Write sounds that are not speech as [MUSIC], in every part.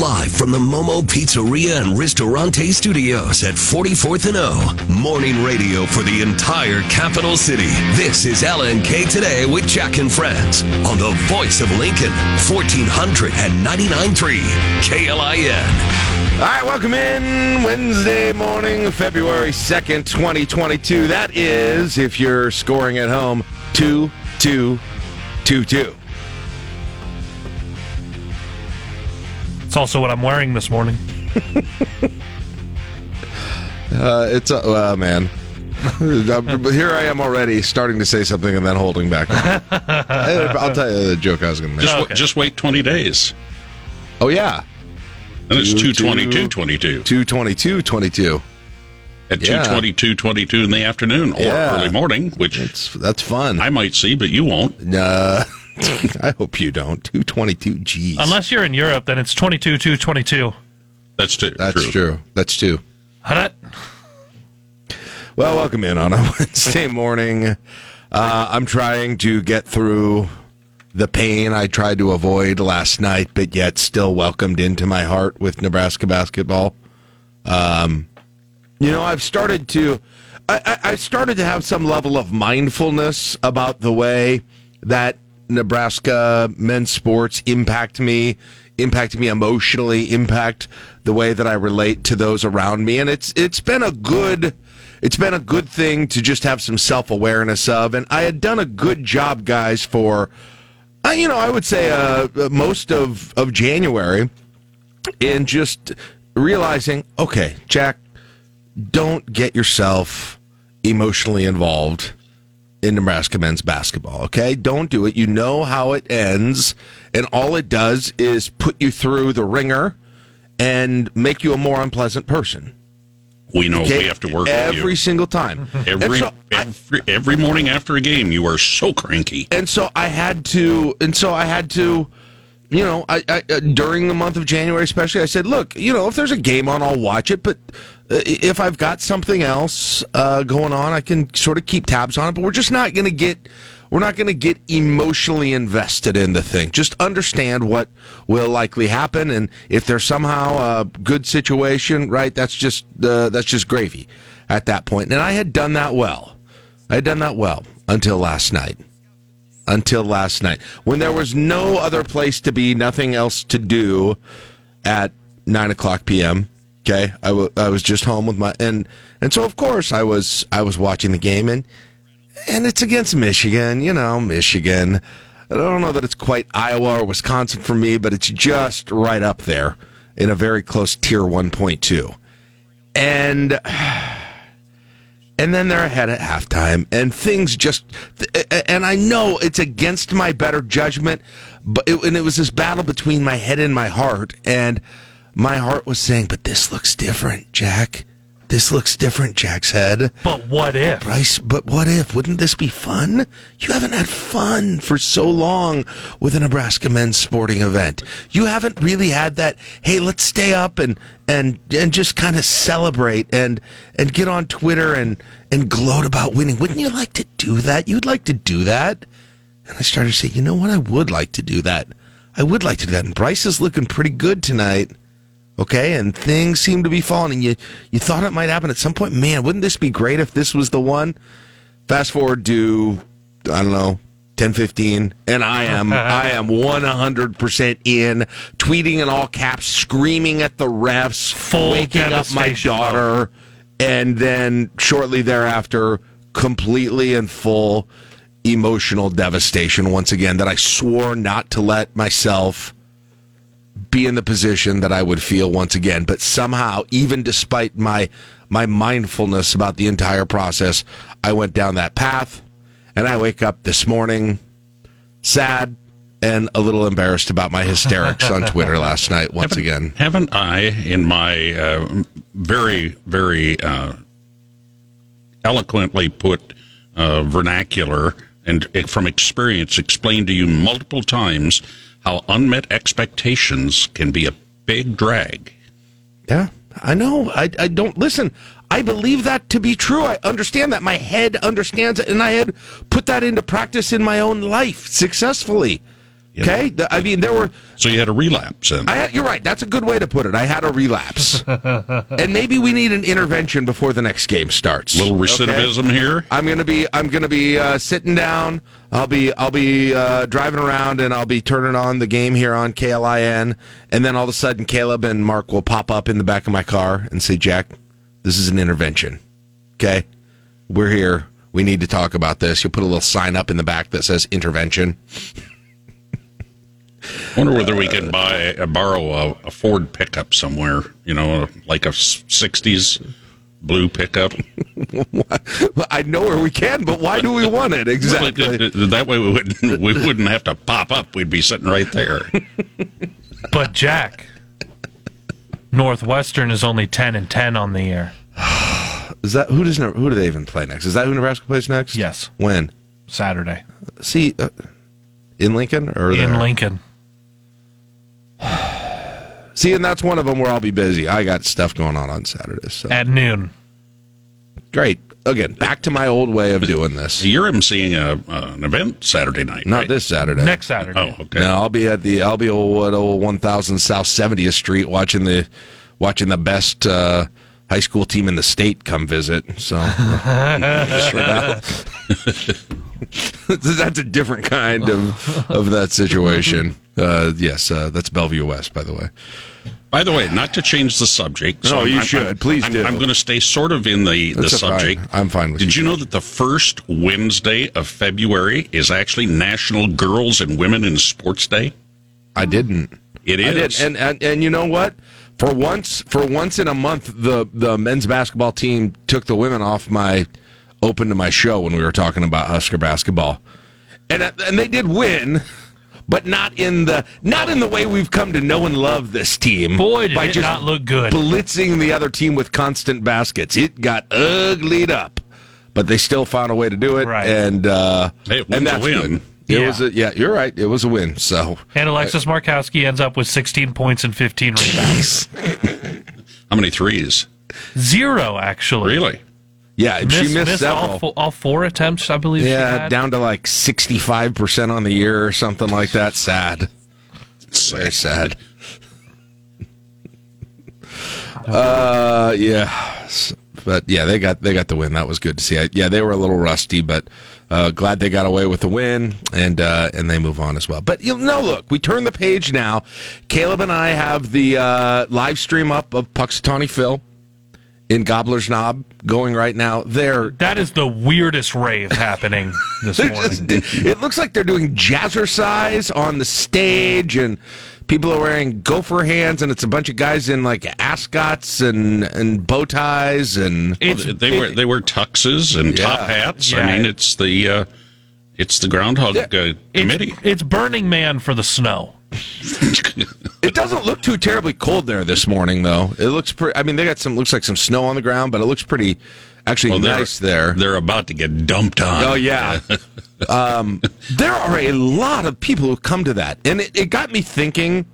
Live from the Momo Pizzeria and Ristorante Studios at 44th and O. Morning radio for the entire capital city. This is LNK Today with Jack and Friends on the voice of Lincoln, 1499.3 KLIN. All right, welcome in Wednesday morning, February 2nd, 2022. That is, if you're scoring at home, 2 2 2 2. It's also what I'm wearing this morning. Uh, it's a, uh, man. [LAUGHS] But here I am already starting to say something and then holding back. [LAUGHS] I'll tell you the joke I was going to make. Just, Okay. just wait 20 days. Oh, yeah. And it's Two, 222 22 222 22. at Yeah. 222 22 in the afternoon or Yeah. early morning, which It's, that's fun. I might see, but you won't. Uh, [LAUGHS] [LAUGHS] I hope you don't. 222 G's. Unless you're in Europe, then it's 22 2 22. That's too, That's true. true. That's true. How'd Well, welcome in on a [LAUGHS] Wednesday morning. Uh, I'm trying to get through the pain I tried to avoid last night, but yet still welcomed into my heart with Nebraska basketball. Um, you know, I've started to, I, I, I started to have some level of mindfulness about the way that Nebraska men's sports impact me, impact me emotionally, impact the way that I relate to those around me, and it's it's been a good. It's been a good thing to just have some self awareness of, and I had done a good job, guys, for, uh, you know, I would say uh, most of of January, in just realizing, okay, Jack, don't get yourself emotionally involved in Nebraska men's basketball, okay? Don't do it. You know how it ends, and all it does is put you through the ringer and make you a more unpleasant person. We know Okay? we have to work every with single time. Every, so I, every, every morning after a game, you are so cranky. and so I had to, and so I had to, you know, I, I uh, during the month of January, especially, I said, look, you know, if there's a game on, I'll watch it, but if I've got something else uh, going on, I can sort of keep tabs on it. But we're just not going to get. We're not going to get emotionally invested in the thing. Just understand what will likely happen, and if there's somehow a good situation, right? That's just uh, that's just gravy at that point. And I had done that well. I had done that well until last night until last night when there was no other place to be, nothing else to do at nine o'clock p.m. Okay, I, w- I was just home with my and and so of course I was I was watching the game and and it's against Michigan, you know, Michigan. I don't know that it's quite Iowa or Wisconsin for me, but it's just right up there in a very close tier 1.2. And [SIGHS] and then they're ahead at halftime and things just and i know it's against my better judgment but it, and it was this battle between my head and my heart and my heart was saying but this looks different jack this looks different jack's head But what if? Bryce, but what if? Wouldn't this be fun? You haven't had fun for so long with a Nebraska men's sporting event. You haven't really had that. Hey, let's stay up and and and just kind of celebrate and and get on Twitter and and gloat about winning. Wouldn't you like to do that? You'd like to do that. And I started to say, you know what? I would like to do that. I would like to do that. And Bryce is looking pretty good tonight. Okay, and things seem to be falling. And you you thought it might happen at some point. Man, wouldn't this be great if this was the one? Fast forward to I don't know, 10, 15, and I am [LAUGHS] I am one hundred percent in, tweeting in all caps, screaming at the refs, Full waking up my daughter, and then shortly thereafter, completely and full emotional devastation once again that I swore not to let myself be in the position that I would feel once again. But somehow, even despite my my mindfulness about the entire process, I went down that path, and I wake up this morning sad and a little embarrassed about my hysterics on Twitter last night once again. Haven't I, in my uh, very, very uh, eloquently put uh, vernacular and from experience, explained to you multiple times how unmet expectations can be a big drag? Yeah, I know. I, I don't listen. I believe that to be true. I understand that. My head understands it, and I had put that into practice in my own life successfully. Okay, The- I mean there were. So you had a relapse. I you're right. That's a good way to put it. I had a relapse, [LAUGHS] and maybe we need an intervention before the next game starts. A little Okay? recidivism here. I'm gonna be I'm gonna be uh, sitting down. I'll be I'll be uh, driving around and I'll be turning on the game here on KLIN, and then all of a sudden Caleb and Mark will pop up in the back of my car and say, "Jack, this is an intervention. Okay, we're here. We need to talk about this." You'll put a little sign up in the back that says intervention. [LAUGHS] wonder whether we can buy borrow a, a Ford pickup somewhere. You know, like a '60s blue pickup. [LAUGHS] I know where we can, but why do we want it [LAUGHS] exactly? That way we wouldn't we wouldn't have to pop up. We'd be sitting right there. [LAUGHS] But Jack, Northwestern is only ten and ten on the year. [SIGHS] Is that who does who do they even play next? Is that who Nebraska plays next? Yes. When? Saturday See, uh, in Lincoln or in there? Lincoln. See, and that's one of them where I'll be busy. I got stuff going on on Saturdays. So. at noon. Great. Again, back to my old way of doing this. You're emceeing a uh, an event Saturday night. Not right? this Saturday. Next Saturday. Oh, okay. No, I'll be at the I'll be old, at old 1000 South 70th Street watching the watching the best uh, high school team in the state come visit. So [LAUGHS] [LAUGHS] that's a different kind of of that situation. Uh, yes, uh, that's Bellevue West, by the way. By the way, not to change the subject. No, you should. Please I'm, do. I'm going to stay sort of in the, the That's fine. subject. I'm fine with Did you. you know that the first Wednesday of February is actually National Girls and Women in Sports Day? I didn't. It is. Did, and, and and you know what? For once, for once in a month, the the men's basketball team took the women off my open to my show when we were talking about Husker basketball, and and they did win, but not in the not in the way we've come to know and love this team. Boy, did it not look good. Blitzing the other team with constant baskets, it got uglied up, but they still found a way to do it, Right. and uh, Hey, it was and a that's win. good. It Yeah. was a, yeah, you're right. It was a win. So And Alexis Markowski ends up with 16 points and 15 rebounds. How many threes? Zero, actually. Really? Yeah, Missed, she missed, missed several. all, fo- all four attempts, I believe. she Yeah, had. down to like 65% on the year or something like that. Sad. Very sad. [LAUGHS] Uh, yeah. But yeah, they got they got the win. That was good to see. I, yeah, they were a little rusty, but uh, glad they got away with the win and uh, and they move on as well. But you know, look, we turn the page now. Caleb and I have the uh, live stream up of Punxsutawney Phil in Gobbler's Knob going right now. There, That is the weirdest rave happening this morning. just- it looks like they're doing jazzercise on the stage, and people are wearing gopher hands, and it's a bunch of guys in like ascots and and bow ties, and It's, they wear they wear tuxes and top hats. Yeah. I mean, it's the uh, it's the groundhog uh, it's, committee. it's Burning Man for the snow. It doesn't look too terribly cold there this morning, though. It looks pretty. I mean, they got some looks like some snow on the ground, but it looks pretty actually Well, nice there. They're about to get dumped on. Oh yeah. [LAUGHS] um, there are a lot of people who come to that, and it, it got me thinking.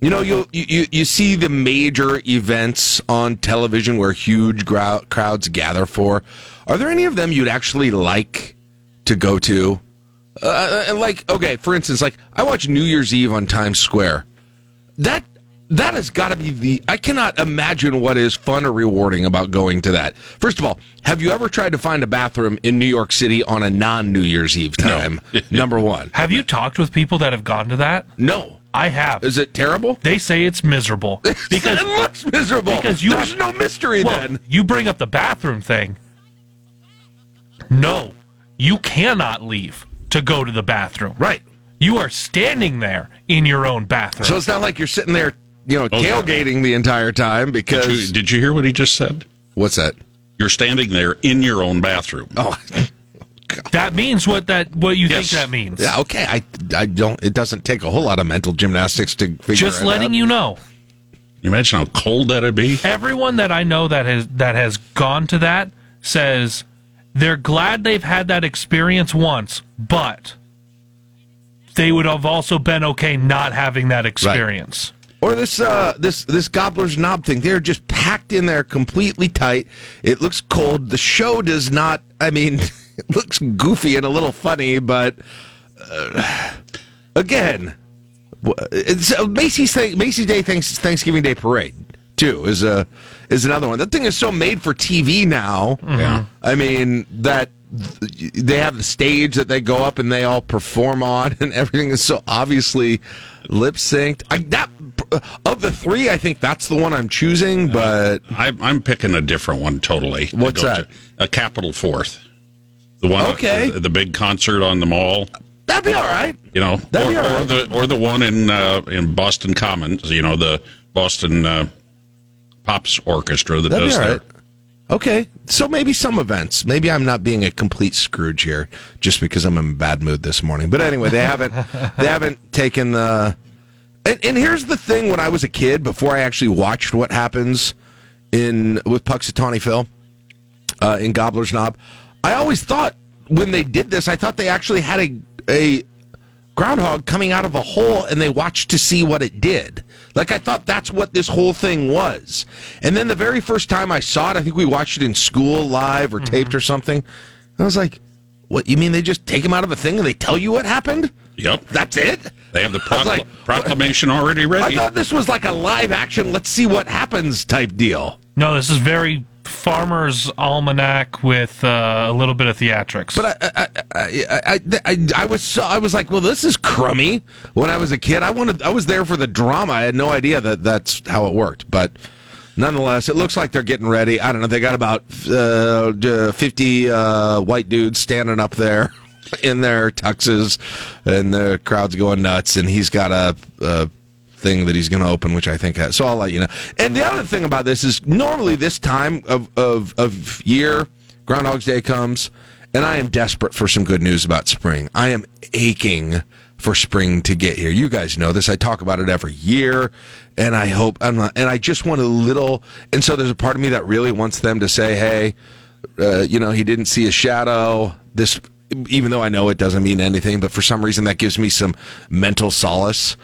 You know, you you you see the major events on television where huge grou- crowds gather for. Are there any of them you'd actually like to go to? Uh, and like, okay, for instance, like I watch New Year's Eve on Times Square. That that has got to be the. I cannot imagine what is fun or rewarding about going to that. First of all, have you ever tried to find a bathroom in New York City on a non New Year's Eve time? [LAUGHS] Number one, Have you talked with people that have gone to that? no. I have. Is it terrible? They say it's miserable [LAUGHS] because it looks miserable. because you- there's no mystery well, then. you bring up the bathroom thing. No, you cannot leave to go to the bathroom. Right. You are standing there in your own bathroom. So it's not like you're sitting there, you know, Oh, tailgating the entire time Did because you, did you hear what he just said? what's that? You're standing there in your own bathroom. Oh, [LAUGHS] that means what that what you Yes. think that means. yeah. Okay. I I don't. It doesn't take a whole lot of mental gymnastics to figure. Out. Just it letting out. you know. You imagine how cold that'd be? Everyone that I know that has that has gone to that says they're glad they've had that experience once, but they would have also been okay not having that experience. Or this uh this this gobbler's knob thing. They're just packed in there completely tight. It looks cold. The show does not I mean [LAUGHS] it looks goofy and a little funny, but again, it's uh, Macy's thing, Macy's Day thanks, Thanksgiving Day Parade too is a is another one. That thing is so made for TV now. Yeah. I mean that they have the stage that they go up and they all perform on, [LAUGHS] and everything is so obviously lip synced. I, that of the three, I think that's the one I'm choosing. But I, I'm picking a different one totally. What's go that? to. A Capital Fourth. The one, Okay. the, the big concert on the mall. that'd be all right. You know, That'd or, be all right. or the or the one in uh, in Boston Commons. You know, the Boston uh, Pops Orchestra that That'd does right. Okay, so maybe some events. Maybe I'm not being a complete Scrooge here, just because I'm in a bad mood this morning. But anyway, they haven't [LAUGHS] they haven't taken the. And, and here's the thing: when I was a kid, before I actually watched what happens in with Punxsutawney Phil uh, in Gobbler's Knob, I always thought when they did this, I thought they actually had a a groundhog coming out of a hole and they watched to see what it did. Like I thought that's what this whole thing was. And then the very first time I saw it, I think we watched it in school live or taped mm-hmm. or something. I was like, "What? You mean they just take him out of a thing and they tell you what happened? Yep. That's it?" They have the procl- like, proclamation already ready. I thought this was like a live action. Let's see what happens type deal. No, this is very Farmer's Almanac with uh, a little bit of theatrics. But I, I, I, I, I, was so, I was like, well, this is crummy. When I was a kid, I wanted, I was there for the drama. I had no idea that that's how it worked. But nonetheless, it looks like they're getting ready. I don't know. They got about uh, uh, fifty uh, white dudes standing up there [LAUGHS] in their tuxes, and the crowd's going nuts. And he's got a. a thing that he's going to open, which I think has. So I'll let you know. And the other thing about this is normally this time of, of, of year, Groundhog's Day comes, and I am desperate for some good news about spring. I am aching for spring to get here. You guys know this. I talk about it every year, and I hope I'm not, and I just want a little. And so there's a part of me that really wants them to say, "Hey, uh, you know, he didn't see a shadow." This, even though I know it doesn't mean anything, but for some reason that gives me some mental solace.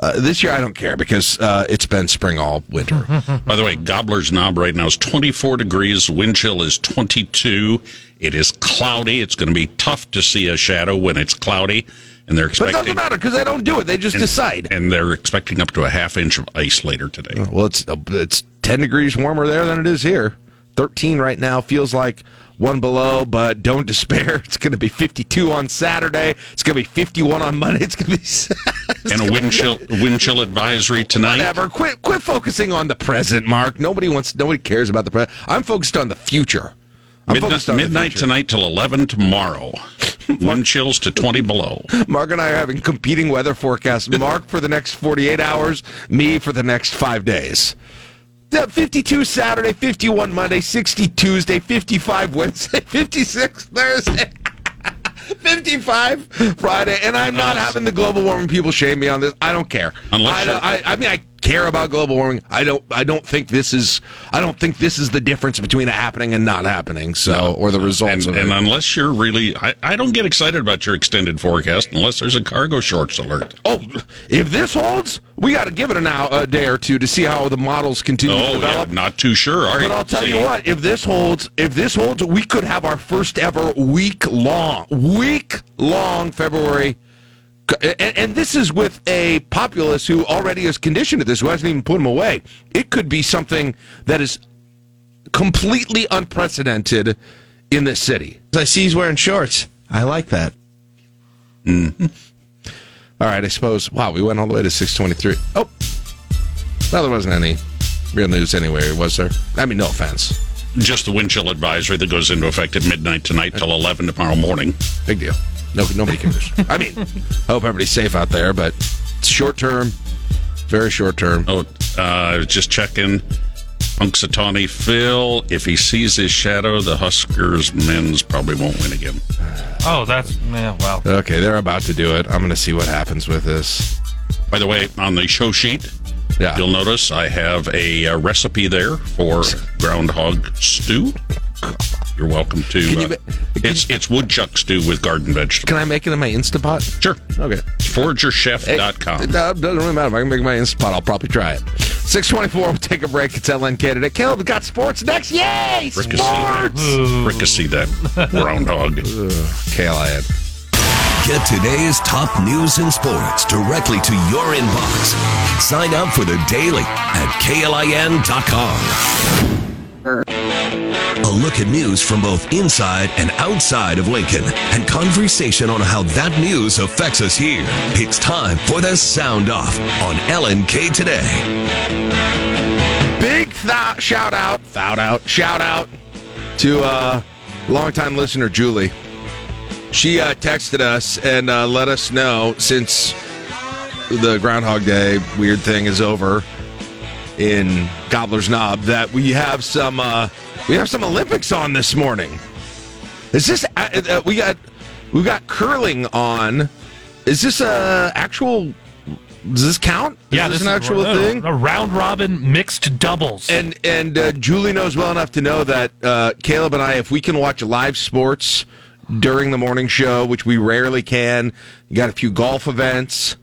Uh, this year I don't care because uh, it's been spring all winter. [LAUGHS] By the way, Gobbler's Knob right now is 24 degrees. Wind chill is 22. It is cloudy. It's going to be tough to see a shadow when it's cloudy, and they're but it doesn't matter because they don't do it; they just decide. and they're expecting up to a half inch of ice later today. Well, it's it's ten degrees warmer there than it is here. Thirteen right now feels like one below, but don't despair. [LAUGHS] It's going to be fifty-two on Saturday. It's going to be fifty-one on Monday. It's going to be [LAUGHS] And a wind chill wind chill advisory tonight. whatever. Quit quit focusing on the present, Mark. Nobody wants. Nobody cares about the present. I'm focused on the future. I'm Midnight, focused on the midnight tonight till 11 tomorrow. [LAUGHS] wind chills to 20 below. Mark and I are having competing weather forecasts. Mark for the next 48 hours, me for the next five days. The 52 Saturday, 51 Monday, 60 Tuesday, 55 Wednesday, [LAUGHS] 56 Thursday, [LAUGHS] 55 Friday. And I'm not having the global warming people shame me on this. I don't care. Unless I, I, I mean, I care about global warming. I don't. I don't think this is. I don't think this is the difference between it happening and not happening. So, or the results And, of and it. unless you're really, I, I don't get excited about your extended forecast unless there's a cargo shorts alert. Oh, if this holds, we got to give it a now a day or two to see how the models continue to Oh, yeah, develop. not too sure. But? I'll tell See? you what, if this holds, if this holds, we could have our first ever week long, week long February. And, and this is with a populace who already is conditioned to this, who hasn't even put them away. It could be something that is completely unprecedented in this city. I see he's wearing shorts. I like that. Mm-hmm. [LAUGHS] All right, I suppose. Wow, we went all the way to 623. Oh, well, there wasn't any real news anyway, was there? I mean, no offense. Just the wind chill advisory that goes into effect at midnight tonight till 11 tomorrow morning. Big deal. No, nobody cares. I mean, I hope everybody's safe out there, but it's short term, very short term. Oh, uh, just checking. Punxsutawney Phil, if he sees his shadow, the Huskers men's probably won't win again. oh, that's yeah, well. Okay, they're about to do it. I'm going to see what happens with this. By the way, on the show sheet, Yeah. you'll notice I have a, uh recipe there for groundhog stew. You're welcome to. you uh, ma- it's it's woodchuck stew with garden vegetables. Can I make it in my Instapot? Sure. Okay. Foragerchef.com. It doesn't really matter. If I can make my Instapot, I'll probably try it. 624, we'll take a break. It's LNK today. Caleb got sports next. Yay! Fricassee, Sports! fricassee that groundhog. [LAUGHS] Kale I had. Get today's top news and sports directly to your inbox. Sign up for the daily at klin.com. A look at news from both inside and outside of Lincoln and conversation on how that news affects us here. It's time for the Sound Off on LNK Today. Big th- shout out, shout out, shout out to uh, longtime listener Julie. She uh, texted us and uh, let us know since the Groundhog Day weird thing is over in Gobbler's Knob that we have some uh, we have some Olympics on this morning. Is this uh, uh, we got we got curling on? Is this a actual? Does this count? Is Yeah, this, this an actual a, thing. A round robin mixed doubles. And and uh, Julie knows well enough to know that uh, Caleb and I, if we can watch live sports during the morning show, which we rarely can, you got a few golf events.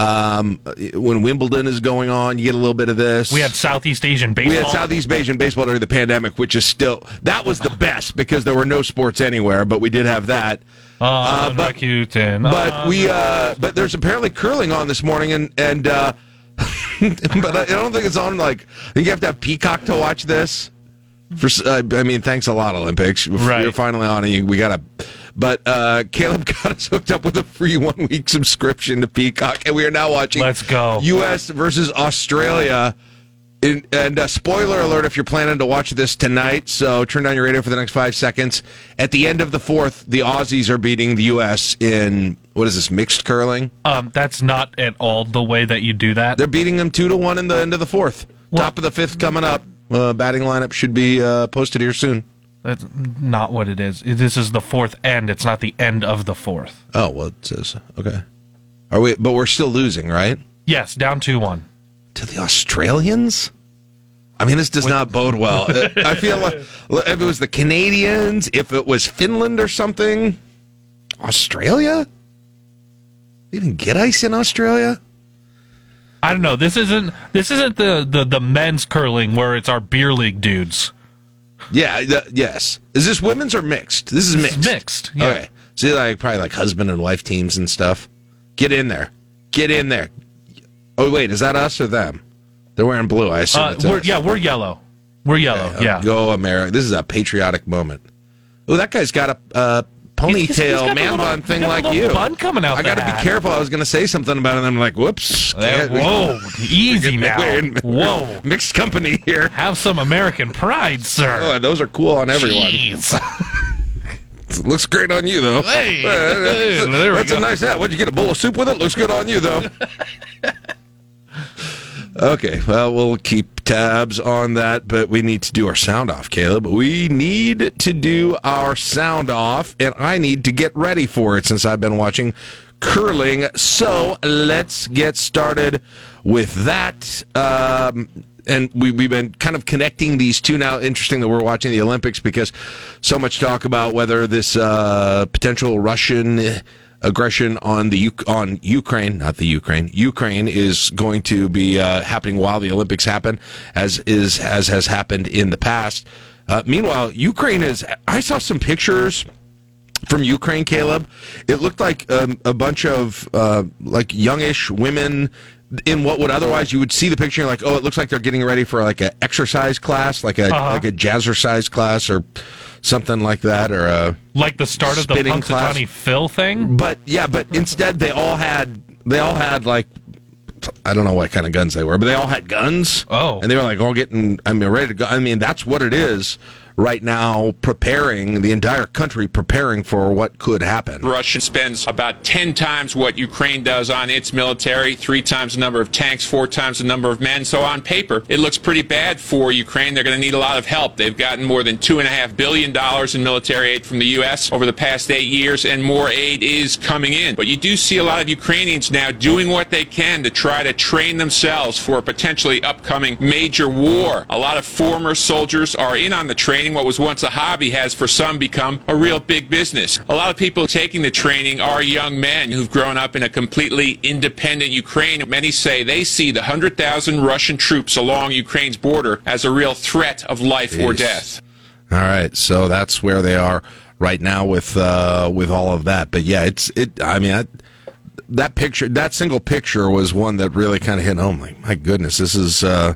Um, when Wimbledon is going on, you get a little bit of this. we had Southeast Asian baseball. we had Southeast Asian baseball during the pandemic, which is still that was the best because there were no sports anywhere, but we did have that. Uh, but- Rakuten, But uh, we, uh, but there's apparently curling on this morning, and and uh, [LAUGHS] but I don't think it's on. Like, I think you have to have Peacock to watch this. For I mean, thanks a lot, Olympics. Right. You're finally on, and you- we got to. But uh, Caleb [LAUGHS] got us hooked up with a free one week subscription to Peacock, and we are now watching. Let's go. U.S. versus Australia. In, and uh, spoiler alert if you're planning to watch this tonight, so turn down your radio for the next five seconds. At the end of the fourth, the Aussies are beating the U.S. in what is this mixed curling? um, that's not at all the way that you do that. They're beating them two to one in the end of the fourth. Well- Top of the fifth coming up. Uh, batting lineup should be uh, posted here soon. That's not what it is. This is the fourth end. It's not the end of the fourth. Oh well, it says okay. Are we? But we're still losing, right? Yes, down two one. To the Australians. I mean, this does not bode well. [LAUGHS] I feel like if it was the Canadians, if it was Finland or something, Australia. They even get ice in Australia? I don't know. This isn't this isn't the, the, the men's curling where it's our beer league dudes. Yeah. th- yes. Is this women's or mixed? This is It's mixed. mixed. Yeah. Okay. So like probably like husband and wife teams and stuff. Get in there. Get in there. Oh wait, is that us or them? They're wearing blue. I assume Uh, we're, yeah, we're yellow. We're yellow. yeah. Go America. This is a patriotic moment. Oh, that guy's got a uh, ponytail man bun thing like you. bun coming out I got to be careful. I was going to say something about it, and I'm like, whoops. Can't- whoa, easy [LAUGHS] now. In Whoa, mixed company here. have some American pride, sir. Oh, those are cool on everyone. Jeez. [LAUGHS] Looks great on you, though. Hey, [LAUGHS] hey, there we That's go. a nice hat. What'd you get? A bowl of soup with it? Looks good on you, though. okay, well, we'll keep tabs on that, but we need to do our sound off, Caleb. We need to do our sound off, and I need to get ready for it since I've been watching curling. So let's get started with that. Um, and we, we've been kind of connecting these two now. Interesting that we're watching the Olympics because so much talk about whether this uh, potential Russian aggression on the on Ukraine, not the Ukraine, Ukraine is going to be uh, happening while the Olympics happen, as is as has happened in the past. Uh, meanwhile, Ukraine is. I saw some pictures from Ukraine, Caleb. It looked like um, a bunch of uh, like youngish women in what would otherwise you would see the picture you're like, oh, it looks like they're getting ready for like an exercise class, like a Uh-huh. like a jazzercise class or something like that, or a. Like the start of the. Punxsutawney Phil thing. But yeah, but instead they all had they all had like. I don't know what kind of guns they were, but they all had guns. Oh. and they were like all getting. I mean, ready to go. I mean, that's what it is right now. Preparing the entire country, preparing for what could happen. Russia spends about 10 times what Ukraine does on its military, three times the number of tanks, four times the number of men. So on paper, it looks pretty bad for Ukraine. They're going to need a lot of help. They've gotten more than $2.5 billion in military aid from the U.S. over the past eight years, and more aid is coming in. But you do see a lot of Ukrainians now doing what they can to try to train themselves for a potentially upcoming major war. A lot of former soldiers are in on the training. What was once a hobby has for some become a real big business. A lot of people taking the training are young men who've grown up in a completely independent Ukraine. Many say they see the 100,000 Russian troops along Ukraine's border as a real threat of life or death. All right, so that's where they are right now with uh, with all of that. But yeah, it's it. I mean, I, that picture, that single picture, was one that really kind of hit home. Like, my goodness, this is uh,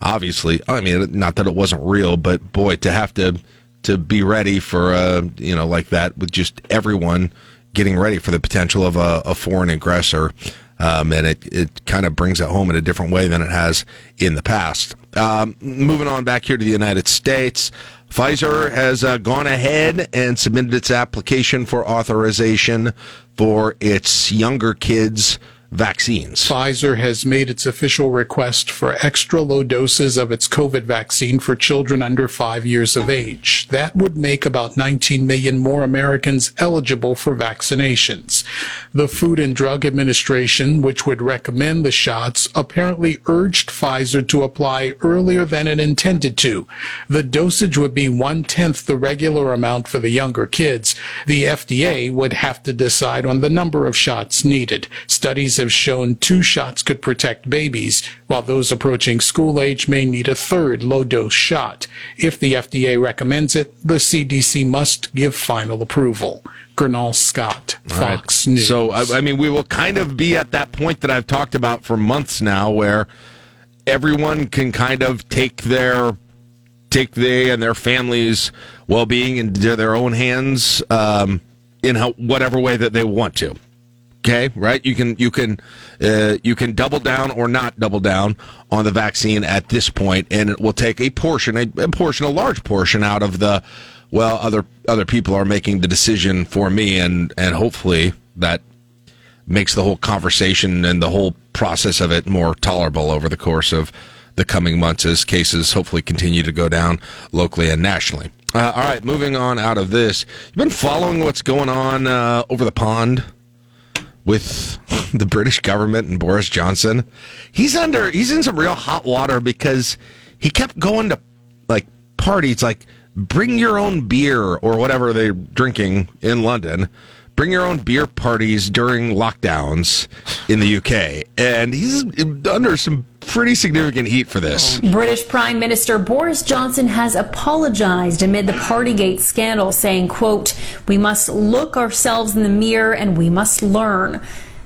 obviously. I mean, not that it wasn't real, but boy, to have to to be ready for uh, you know like that with just everyone getting ready for the potential of a, a foreign aggressor. Um, and it, it kind of brings it home in a different way than it has in the past. Um, moving on back here to the United States, Pfizer has uh, gone ahead and submitted its application for authorization for its younger kids vaccines. Pfizer has made its official request for extra low doses of its COVID vaccine for children under five years of age. That would make about 19 million more Americans eligible for vaccinations. The Food and Drug Administration, which would recommend the shots, apparently urged Pfizer to apply earlier than it intended to. The dosage would be one tenth the regular amount for the younger kids. The FDA would have to decide on the number of shots needed. Studies have shown two shots could protect babies, while those approaching school age may need a third low dose shot. If the FDA recommends it, the CDC must give final approval. Gernal Scott, Fox News. So, I, I mean, we will kind of be at that point that I've talked about for months now where everyone can kind of take their take they and their families' well-being into their own hands um, in how, whatever way that they want to. Okay, right? You can you can uh, you can double down or not double down on the vaccine at this point, and it will take a portion, a, a portion, a large portion out of the. Well, other other people are making the decision for me, and and hopefully that makes the whole conversation and the whole process of it more tolerable over the course of the coming months as cases hopefully continue to go down locally and nationally. Uh, all right, moving on out of this, you've been following what's going on uh, over the pond with [LAUGHS] the British government and Boris Johnson. He's under he's in some real hot water because he kept going to like parties like bring your own beer or whatever they're drinking in London. Bring your own beer parties during lockdowns in the UK. And he's under some pretty significant heat for this. British Prime Minister Boris Johnson has apologized amid the Partygate scandal, saying, quote, we must look ourselves in the mirror and we must learn.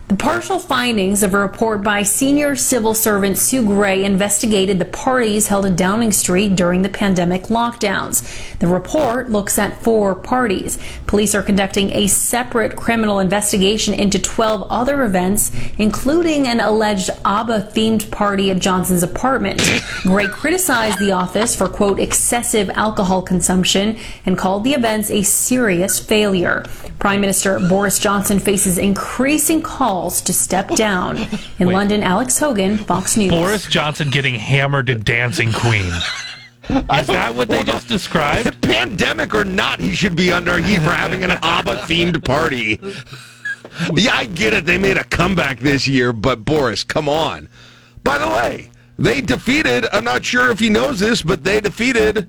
The partial findings of a report by senior civil servant Sue Gray investigated the parties held in Downing Street during the pandemic lockdowns. The report looks at four parties. Police are conducting a separate criminal investigation into 12 other events, including an alleged ABBA themed party at Johnson's apartment. Gray criticized the office for, quote, excessive alcohol consumption and called the events a serious failure. Prime Minister Boris Johnson faces increasing calls to step down. In Wait. London, Alex Hogan, Fox News. Boris Johnson getting hammered to Dancing Queen. [LAUGHS] Is that what they just described? Pandemic or not, he should be under heat for having an ABBA themed party. Yeah, I get it. They made a comeback this year, but Boris, come on. By the way, they defeated, I'm not sure if he knows this, but they defeated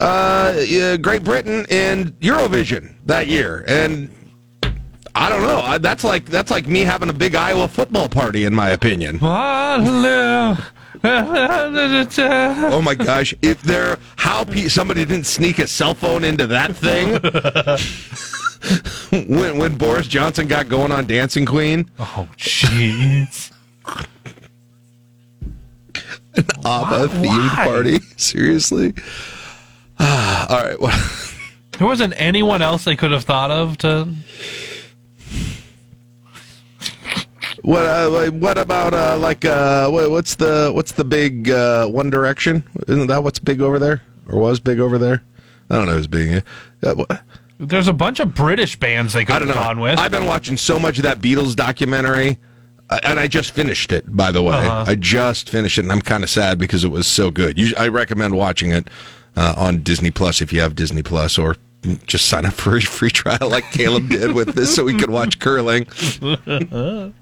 uh, uh, Great Britain in Eurovision that year. And I don't know. That's like that's like me having a big Iowa football party, in my opinion. [LAUGHS] Oh my gosh! If there, how pe- somebody didn't sneak a cell phone into that thing [LAUGHS] when when Boris Johnson got going on Dancing Queen, Oh, jeez. An ABBA themed party. Seriously. [SIGHS] All right. Well, There wasn't anyone else they could have thought of to. What uh, what about uh, like uh, what's the what's the big uh, One Direction? Isn't that what's big over there or was big over there? I don't know who's being. Uh, There's a bunch of British bands they could I don't have know. gone with. I've been watching so much of that Beatles documentary, uh, and I just finished it. By the way, Uh-huh. I just finished it, and I'm kind of sad because it was so good. You, I recommend watching it uh, on Disney Plus if you have Disney Plus, or just sign up for a free trial like Caleb did with this, so we could watch curling. [LAUGHS]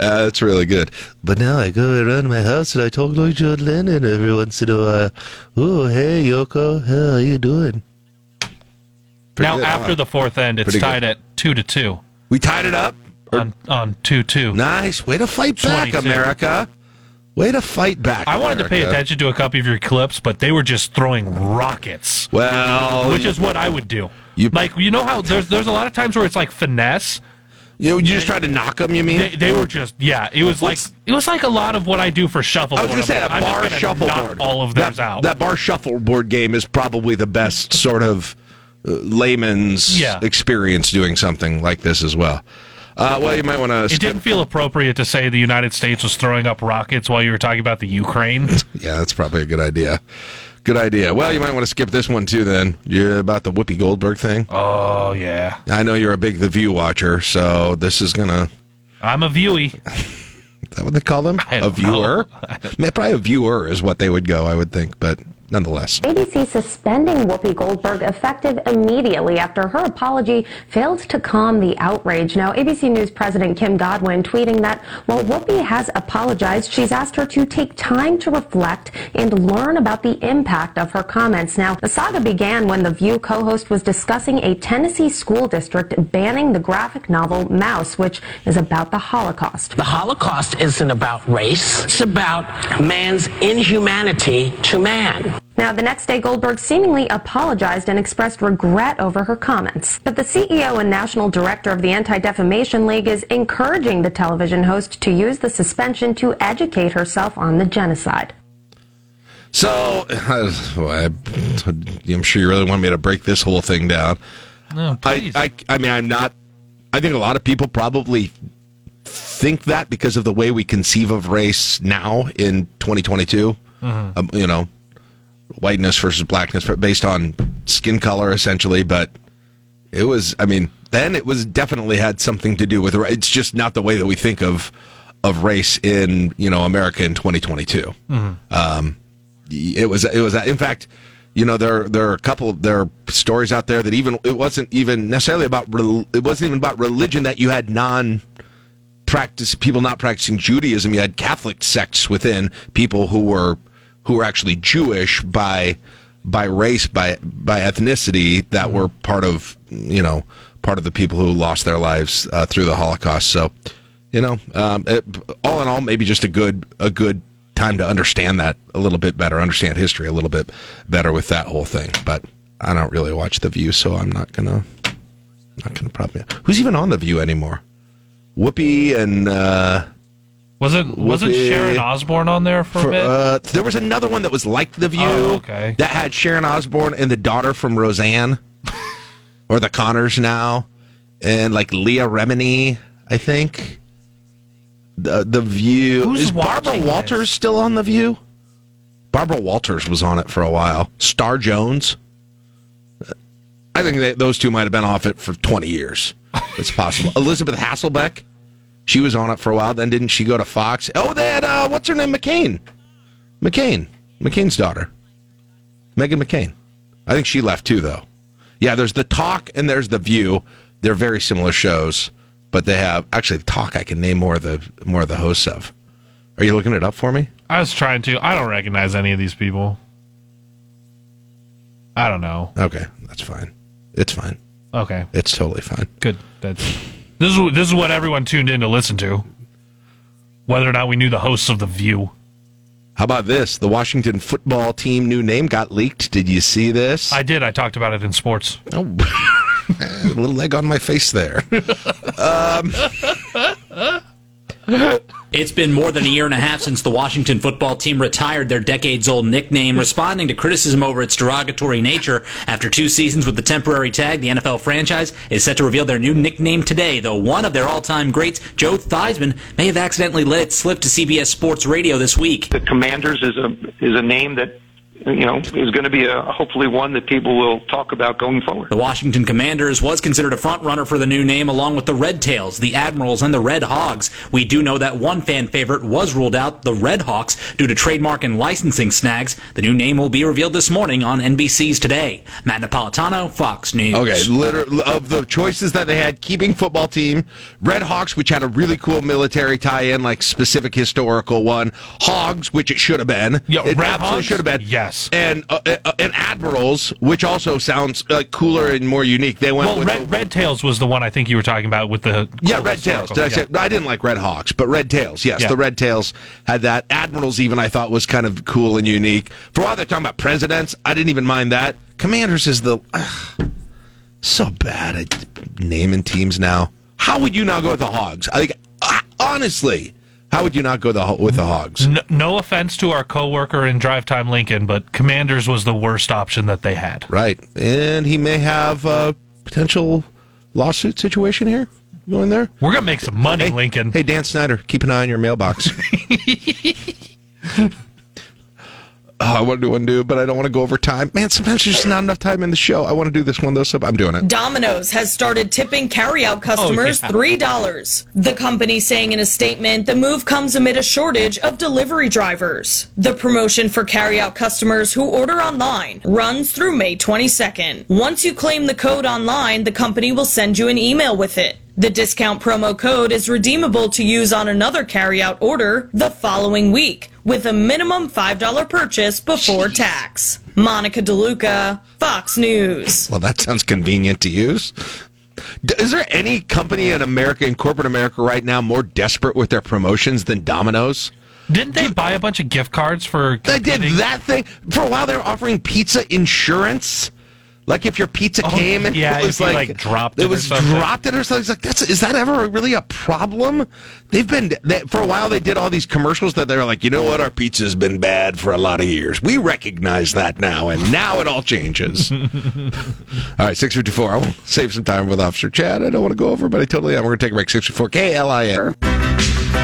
Uh, it's really good. But now I go around my house and I talk like John Lennon every once in a while. Oh, hey, Yoko, how are you doing? Pretty now, good, after huh? the fourth end, it's Pretty good. tied at two to two we tied it up. on on two two. Nice way to fight back, 22. America. Way to fight back. I wanted to pay attention to a couple of your clips, but they were just throwing rockets, Well, which is what I would do. You- like you know how there's there's a lot of times where it's like finesse. You, you just tried to knock them. You mean? They, they were just yeah. It was like it was like a lot of what I do for shuffleboard. I was going to say that bar I'm just gonna knock shuffleboard. all of theirs that, out. That bar shuffleboard game is probably the best [LAUGHS] sort of uh, layman's Yeah. experience doing something like this as well. Uh, well, you might want to. it didn't feel appropriate to say the United States was throwing up rockets while you were talking about the Ukraine. [LAUGHS] Yeah, that's probably a good idea. Good idea. Well, you might want to skip this one too. Then you're about the Whoopi Goldberg thing. oh yeah, I know you're a big The View watcher, so this is gonna. I'm a viewy. [LAUGHS] Is that what they call them? A viewer? [LAUGHS] Probably a viewer is what they would go, I would think, but nonetheless. ABC suspending Whoopi Goldberg effective immediately after her apology failed to calm the outrage. Now, ABC News President Kim Godwin tweeting that while Whoopi has apologized, she's asked her to take time to reflect and learn about the impact of her comments. Now, the saga began when The View co-host was discussing a Tennessee school district banning the graphic novel Maus, which is about the Holocaust. The Holocaust isn't about race. It's about man's inhumanity to man. Now, the next day, Goldberg seemingly apologized and expressed regret over her comments. But the CEO and national director of the Anti Defamation League is encouraging the television host to use the suspension to educate herself on the genocide. So, [LAUGHS] I, am sure you really want me to break this whole thing down. No, I, please. I, I mean, I'm not. I think a lot of people probably think that because of the way we conceive of race now in 2022. Um, you know, whiteness versus blackness but based on skin color, essentially. But it was, I mean, then it was definitely had something to do with. It's just not the way that we think of of race in you know America in 2022. Um, it was it was in fact you know there there are a couple there are stories out there that even it wasn't even necessarily about rel- it wasn't even about religion that you had non practice people not practicing Judaism you had Catholic sects within people who were who were actually Jewish by by race by by ethnicity that were part of you know part of the people who lost their lives uh, through the Holocaust so you know um, it, all in all maybe just a good a good time to understand that a little bit better, understand history a little bit better with that whole thing. But I don't really watch The View, so I'm not gonna not gonna probably. Who's even on The View anymore? Whoopi and uh, was it wasn't Whoopi- Sharon Osbourne on there for, for, a bit? uh, there was another one that was like The View. Oh, okay. That had Sharon Osbourne and the daughter from Roseanne, [LAUGHS] or the Connors now, and like Leah Remini, I think. The The View Who's is Barbara watching Walters this? still on The View? Barbara Walters was on it for a while. Star Jones. I think that those two might have been off it for 20 years. It's possible. [LAUGHS] Elisabeth Hasselbeck, she was on it for a while. Then didn't she go to Fox? Oh, that uh, what's her name? McCain. McCain. McCain's daughter. Meghan McCain. I think she left too, though. Yeah, there's The Talk and there's The View. They're very similar shows, but they have actually The Talk. I can name more of the more of the hosts of. Are you looking it up for me? I was trying to. I don't recognize any of these people. I don't know. Okay, that's fine. It's fine. Okay, It's totally fine. good. That's this is what- this is what everyone tuned in to listen to. Whether or not we knew the hosts of the View, How about this? The Washington football team new name got leaked. Did you see this? I did. I talked about it in sports. Oh, [LAUGHS] a little leg on my face there. [LAUGHS] Um, It's been more than a year and a half since the Washington football team retired their decades old nickname, responding to criticism over its derogatory nature. After two seasons with the temporary tag, the NFL franchise is set to reveal their new nickname today, though one of their all time greats, Joe Theismann, may have accidentally let it slip to CBS Sports Radio this week. the Commanders is a is a name that you know is going to be a hopefully one that people will talk about going forward. The Washington Commanders was considered a front runner for the new name along with the Red Tails, the Admirals, and the Red Hogs. We do know that one fan favorite was ruled out, the Red Hawks, due to trademark and licensing snags. The new name will be revealed this morning on NBC's Today. Matt Napolitano, Fox News. Okay, literally, of the choices that they had, keeping football team, Red Hawks, which had a really cool military tie-in, like specific historical one, Hogs, which it should have been. Yeah, it Red absolutely Hogs? should have been. Yes. Yes. and uh, uh, and Admirals, which also sounds uh, cooler and more unique. They went Well, with Red, Red Tails was the one I think you were talking about with the yeah, Red Tails. Did I yeah. say I didn't like Red Hawks, but Red Tails. Yes, Yeah. the Red Tails had that. Admirals even I thought was kind of cool and unique. For a while they're talking about presidents. I didn't even mind that. Commanders is the so bad at naming teams now. How would you not go with the Hogs? I think honestly, how would you not go the, Ho- with the Hogs? No, no offense to our coworker in Drive Time Lincoln, but Commanders was the worst option that they had. Right, and he may have a potential lawsuit situation here going there. We're gonna make some money, Hey, Lincoln. Hey, Dan Snyder, keep an eye on your mailbox. [LAUGHS] Oh, I want to do one, do, but I don't want to go over time. Man, sometimes there's just not enough time in the show. I want to do this one though, so I'm doing it. Domino's has started tipping carryout oh, customers Oh, yeah. $3. The company saying in a statement the move comes amid a shortage of delivery drivers. The promotion for carryout customers who order online runs through May 22nd. Once you claim the code online, the company will send you an email with it. The discount promo code is redeemable to use on another carryout order the following week with a minimum $5 purchase before tax. Monica DeLuca, Fox News. Well, that sounds convenient to use. Is there any company in America, in corporate America right now, more desperate with their promotions than Domino's? Didn't they buy a bunch of gift cards for? They did that thing for a while. They were offering pizza insurance. Like if your pizza oh, came, and Oh, yeah, it was like, like, dropped it it was something. dropped it or something. It's like that's is that ever really a problem? They've been they, for a while. They did all these commercials that they're like, you know what, our pizza's been bad for a lot of years. We recognize that now, and now it all changes. [LAUGHS] all right, six fifty four. I will save some time with Officer Chad. I don't want to go over, but I totally am. We're gonna take a break. Six fifty four K L I N.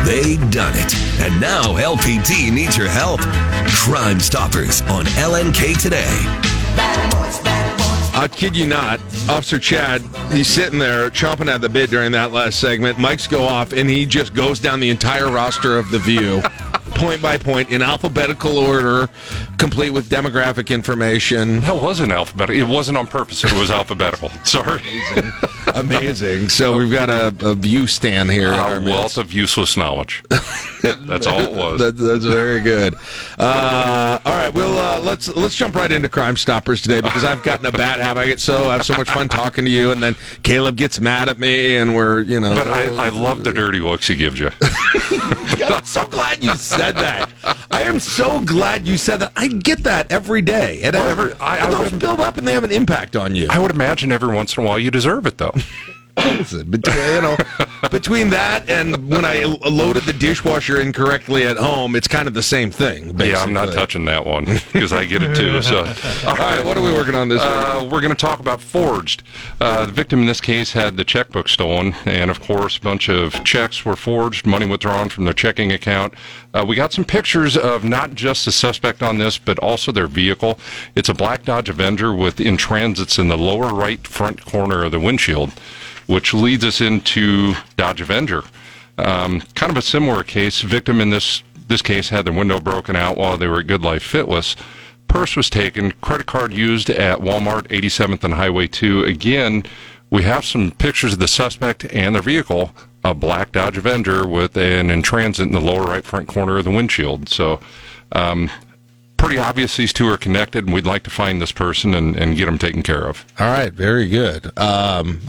They done it. And now LPD needs your help. Crime Stoppers on LNK today. I kid you not, Officer Chad, he's sitting there chomping at the bit during that last segment. Mics go off, and he just goes down the entire roster of The View, [LAUGHS] point by point, in alphabetical order, complete with demographic information. That wasn't alphabetical. It wasn't on purpose. It was alphabetical. [LAUGHS] Sorry. Amazing. So we've got a, a View stand here. A wealth of useless knowledge. [LAUGHS] That's all it was. That, that's very good. Uh, all right, well uh, let's let's jump right into Crime Stoppers today because I've gotten a bad habit. I get so I have so much fun talking to you, and then Caleb gets mad at me, and we're you know. But I, I love the dirty looks he gives you. [LAUGHS] I'm so glad you said that. I am so glad you said that. I get that every day, and I, Well, I- I those build up and they have an impact on you. I would imagine every once in a while you deserve it, though. [LAUGHS] Between, you know, between that and when I loaded the dishwasher incorrectly at home, it's kind of the same thing. Basically. Yeah, I'm not touching that one because I get it too. So, [LAUGHS] All right, what are we working on this week? Uh, we're going to talk about forged. Uh, the victim in this case had the checkbook stolen, and of course, a bunch of checks were forged, money withdrawn from their checking account. Uh, we got some pictures of not just the suspect on this, but also their vehicle. It's a black Dodge Avenger with in transits in the lower right front corner of the windshield, which leads us into Dodge Avenger. Um, kind of a similar case. Victim in this this case had their window broken out while they were at Good Life Fitness. Purse was taken, credit card used at Walmart 87th and Highway 2. Again, we have some pictures of the suspect and their vehicle, a black Dodge Avenger with an in transit in the lower right front corner of the windshield. So, um, pretty obvious these two are connected, and we'd like to find this person and, and get them taken care of. All right, very good. Um,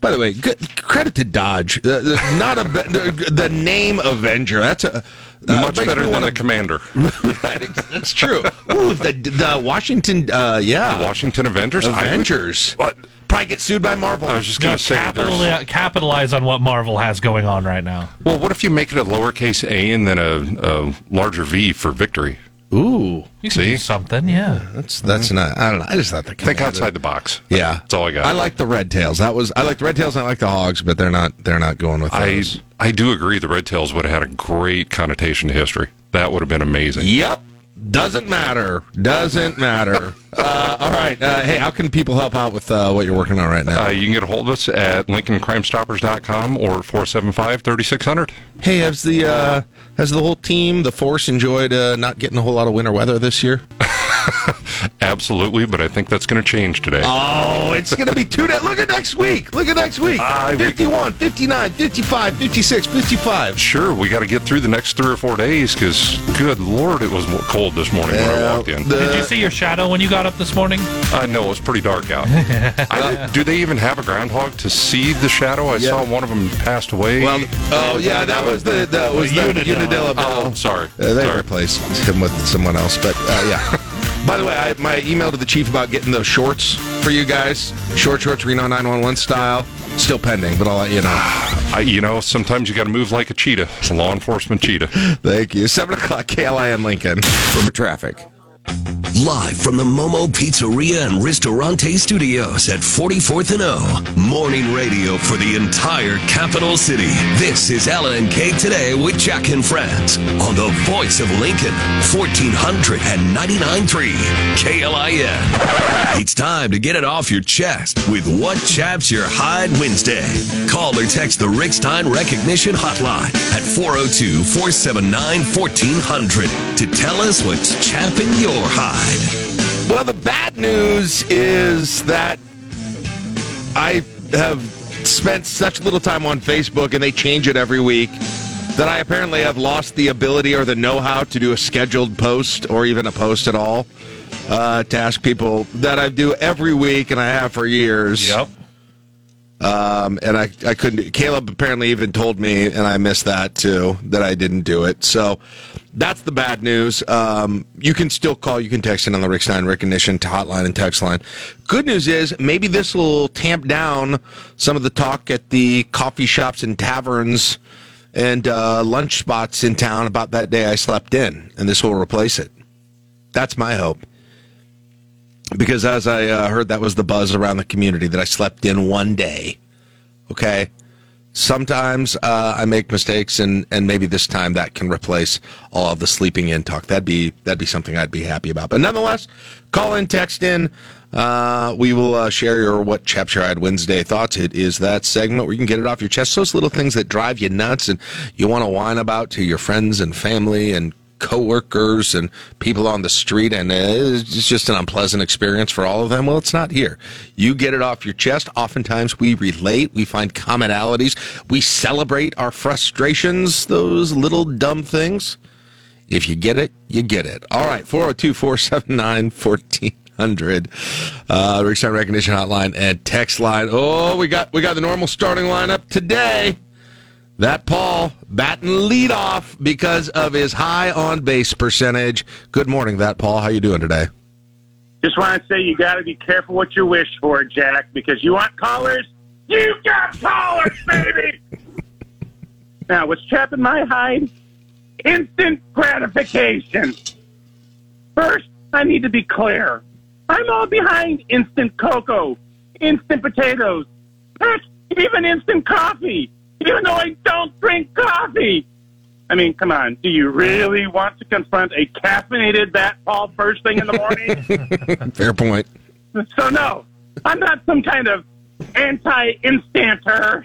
by the way, good, credit to Dodge. Uh, the- not a the, the name Avenger. That's a uh, Much better than wanna- the commander. [LAUGHS] Right, that's true. Ooh, the the Washington, uh, yeah, Washington Avengers? Avengers. What? Probably get sued by Marvel. I was just going to say, there's, capitalize, capitalize on what Marvel has going on right now. well, what if you make it a lowercase a and then a, a larger V for victory? Ooh, You can See? do something, yeah. that's that's mm-hmm. not. I don't know. I just thought the Think outside the box. Yeah, That's all I got. I like the red tails. That was I like the red tails. and I like the hogs, but they're not. They're not going with Those. I. I do agree. The Red Tails would have had a great connotation to history. That would have been amazing. Yep. Doesn't matter. Doesn't matter. [LAUGHS] Uh, all right. Uh, hey, how can people help out with uh, what you're working on right now? Uh, you can get a hold of us at LincolnCrimeStoppers.com or 475-3600. hey, has the uh, has the whole team, the force, enjoyed uh, not getting a whole lot of winter weather this year? [LAUGHS] [LAUGHS] Absolutely, but I think that's going to change today. Oh, it's going to be two days. Look at next week. Look at next week. Uh, 51, 59, 55, 56, 55. Sure, we got to get through the next three or four days because, good lord, it was cold this morning when I walked in. the- Did you see your shadow when you got up this morning? I know it was pretty dark out. [LAUGHS] I, do they even have a groundhog to see the shadow? I Yeah. saw one of them passed away. Well, oh yeah, that was the that was the Unadilla oh, sorry. Uh, they sorry. replaced him with someone else, but uh, yeah. [LAUGHS] By the way, I, my email to the chief about getting those shorts for you guys, short shorts Reno 911 style, still pending, but I'll let you know. [SIGHS] I, you know, sometimes you got to move like a cheetah, a law enforcement cheetah. Thank you. Seven o'clock, KLIN Lincoln. From traffic. Live from the Momo Pizzeria and Ristorante Studios at 44th and O. Morning radio for the entire capital city. This is LNK Today with Jack and Friends on the voice of Lincoln, 1499.3 KLIN. It's time to get it off your chest with What Chaps Your Hide Wednesday. Call or text the Rick Stein Recognition Hotline at 402 479 1400 to tell us what's chapping hide. Well, the bad news is that I have spent such little time on Facebook and they change it every week that I apparently have lost the ability or the know how to do a scheduled post or even a post at all uh, to ask people that I do every week and I have for years. Yep. Um, and I, I couldn't. Caleb apparently even told me, and I missed that too, that I didn't do it. So that's the bad news. Um, you can still call, you can text in on the Rick Stein recognition to hotline and text line. Good news is maybe this will tamp down some of the talk at the coffee shops and taverns and uh, lunch spots in town about that day I slept in, and this will replace it. That's my hope because as I uh, heard, that was the buzz around the community that I slept in one day. Okay. Sometimes uh, I make mistakes, and, and maybe this time that can replace all of the sleeping in talk. That'd be that'd be something I'd be happy about. But nonetheless, call in, text in. Uh, we will uh, share your what your eyed Wednesday thoughts. It is that segment where you can get it off your chest. Those little things that drive you nuts and you want to whine about to your friends and family and coworkers and people on the street and it's just an unpleasant experience for all of them. Well it's not here. You get it off your chest. Oftentimes we relate. We find commonalities. We celebrate our frustrations those little dumb things. If you get it you get it. All right 402-479-1400 uh Rick Stein recognition hotline and text line. Oh we got we got the normal starting lineup today that Paul batting leadoff because of his high on base percentage. Good morning, that Paul. How you doing today? Just want to say you got to be careful what you wish for, Jack, because you want callers. You got callers, [LAUGHS] baby. now, what's chapping my hide? Instant gratification. First, I need to be clear. I'm all behind instant cocoa, instant potatoes, heck, even instant coffee, even though I don't drink coffee. I mean, come on. Do you really want to confront a caffeinated bat Paul first thing in the morning? [LAUGHS] Fair point. So no, I'm not some kind of anti-instanter.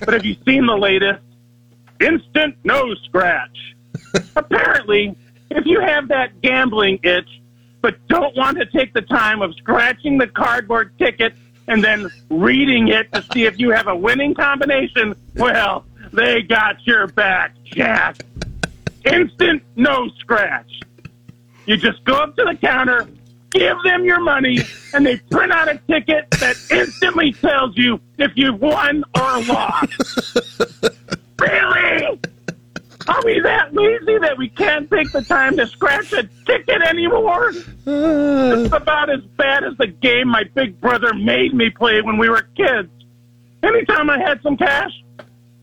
but have you seen the latest? Instant nose scratch. Apparently, if you have that gambling itch, but don't want to take the time of scratching the cardboard ticket and then reading it to see if you have a winning combination, well, they got your back, Jack. Instant no scratch. You just go up to the counter, give them your money, and they print out a ticket that instantly tells you if you've won or lost. [LAUGHS] really? Are we that lazy that we can't take the time to scratch a ticket anymore? Uh. It's about as bad as the game my big brother made me play when we were kids. Anytime I had some cash,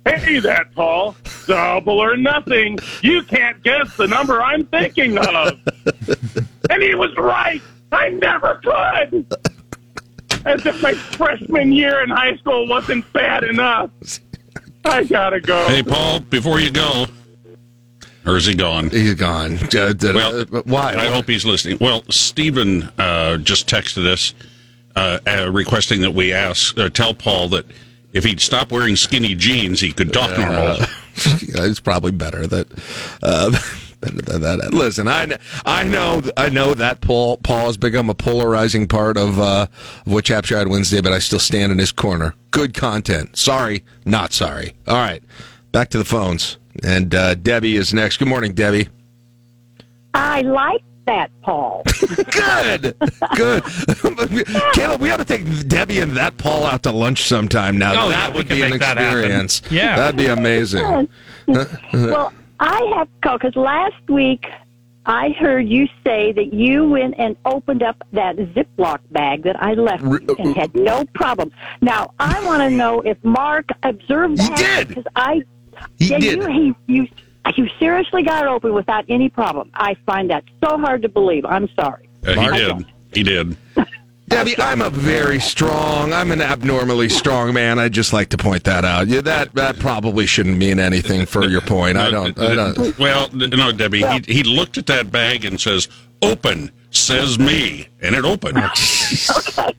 hey, that Paul, double or nothing. You can't guess the number I'm thinking of. [LAUGHS] and he was right. I never could. As if my freshman year in high school wasn't bad enough. I gotta go. Hey, Paul, before you go, or is he gone? He's gone. Uh, well, why? I hope he's listening. Well, Stephen uh, just texted us uh, uh, requesting that we ask, uh, tell Paul that if he'd stop wearing skinny jeans, he could talk normal. [LAUGHS] it's probably better that uh, [LAUGHS] that, listen, I, I know I know that Paul Paul has become a polarizing part of, uh, of what Chap Wednesday, but I still stand in his corner. Good content. Sorry, not sorry. All right, back to the phones. And uh, Debbie is next. Good morning, Debbie. I like that, Paul. [LAUGHS] Good, good. [LAUGHS] Caleb, we ought to take Debbie and that Paul out to lunch sometime. Now Oh, that yeah, would be an make that experience. Yeah. that'd be amazing. [LAUGHS] well, I have to call because last week I heard you say that you went and opened up that Ziploc bag that I left and had no problem. Now I want to know if Mark observed that. did because I. He yeah, did. You, he, you, you seriously got it open without any problem. I find that so hard to believe. I'm sorry. Uh, he did. He did. Debbie, I'm a very strong. I'm an abnormally strong man. I'd just like to point that out. Yeah, that that probably shouldn't mean anything for your point. I don't. I don't. Well, no, Debbie. He, he looked at that bag and says, "Open," says me, and it opened. [LAUGHS] okay.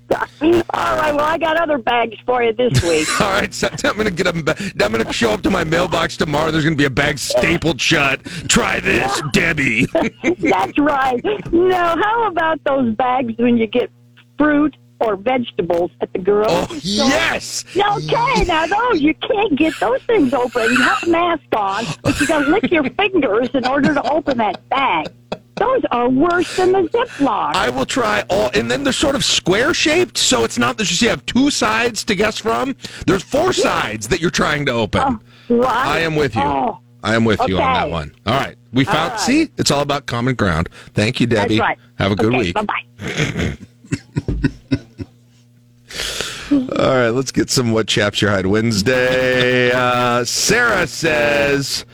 All right. Well, I got other bags for you this week. [LAUGHS] All right, so I'm going to get them. I'm going to show up to my mailbox tomorrow. There's going to be a bag stapled shut. Try this, Debbie. [LAUGHS] That's right. Now, how about those bags when you get fruit or vegetables at the grocery Oh, store? yes! Okay, now those, you can't get those things open. You have a mask on, but you got to lick your fingers in order to open that bag. Those are worse than the Ziploc. I will try all, and then they're sort of square shaped, so it's not that you have two sides to guess from. There's four sides that you're trying to open. right? I am with you. Oh. I am with you on that one. All right, we found. right. See, it's all about common ground. Thank you, Debbie. Right. Have a good okay, week. Bye-bye. [LAUGHS] All right, let's get some What Chaps Your Hide Wednesday. Uh, Sarah says,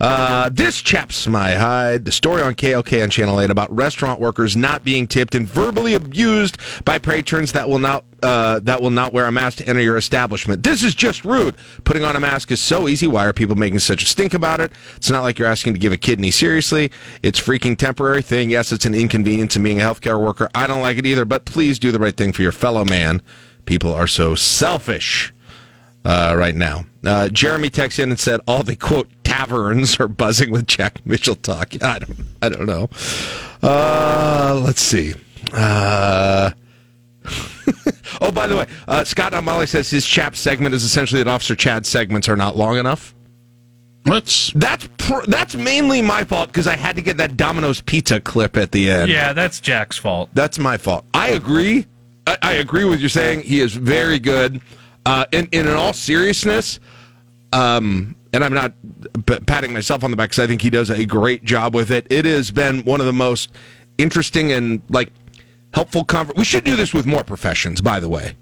uh, This chaps my hide. The story on KLKN on Channel 8 about restaurant workers not being tipped and verbally abused by patrons that will not. Uh, that will not wear a mask to enter your establishment. This is just rude. Putting on a mask is so easy. Why are people making such a stink about it? It's not like you're asking to give a kidney seriously. It's freaking temporary thing. Yes, it's an inconvenience in being a healthcare worker. I don't like it either, but please do the right thing for your fellow man. People are so selfish uh, right now. Uh, Jeremy texted in and said all the quote taverns are buzzing with Jack Mitchell talk. I don't, I don't know. Uh, let's see. Uh, [LAUGHS] oh, by the way, uh, Scott Amali says his chap segment is essentially that Officer Chad's segments are not long enough. Let's. That's pr- that's mainly my fault because I had to get that Domino's pizza clip at the end. Yeah, that's Jack's fault. That's my fault. I agree. I, I agree with you saying he is very good. Uh, and, and in all seriousness, um, and I'm not patting myself on the back because I think he does a great job with it. It has been one of the most interesting and like helpful. Conver- we should do this with more professions, by the way.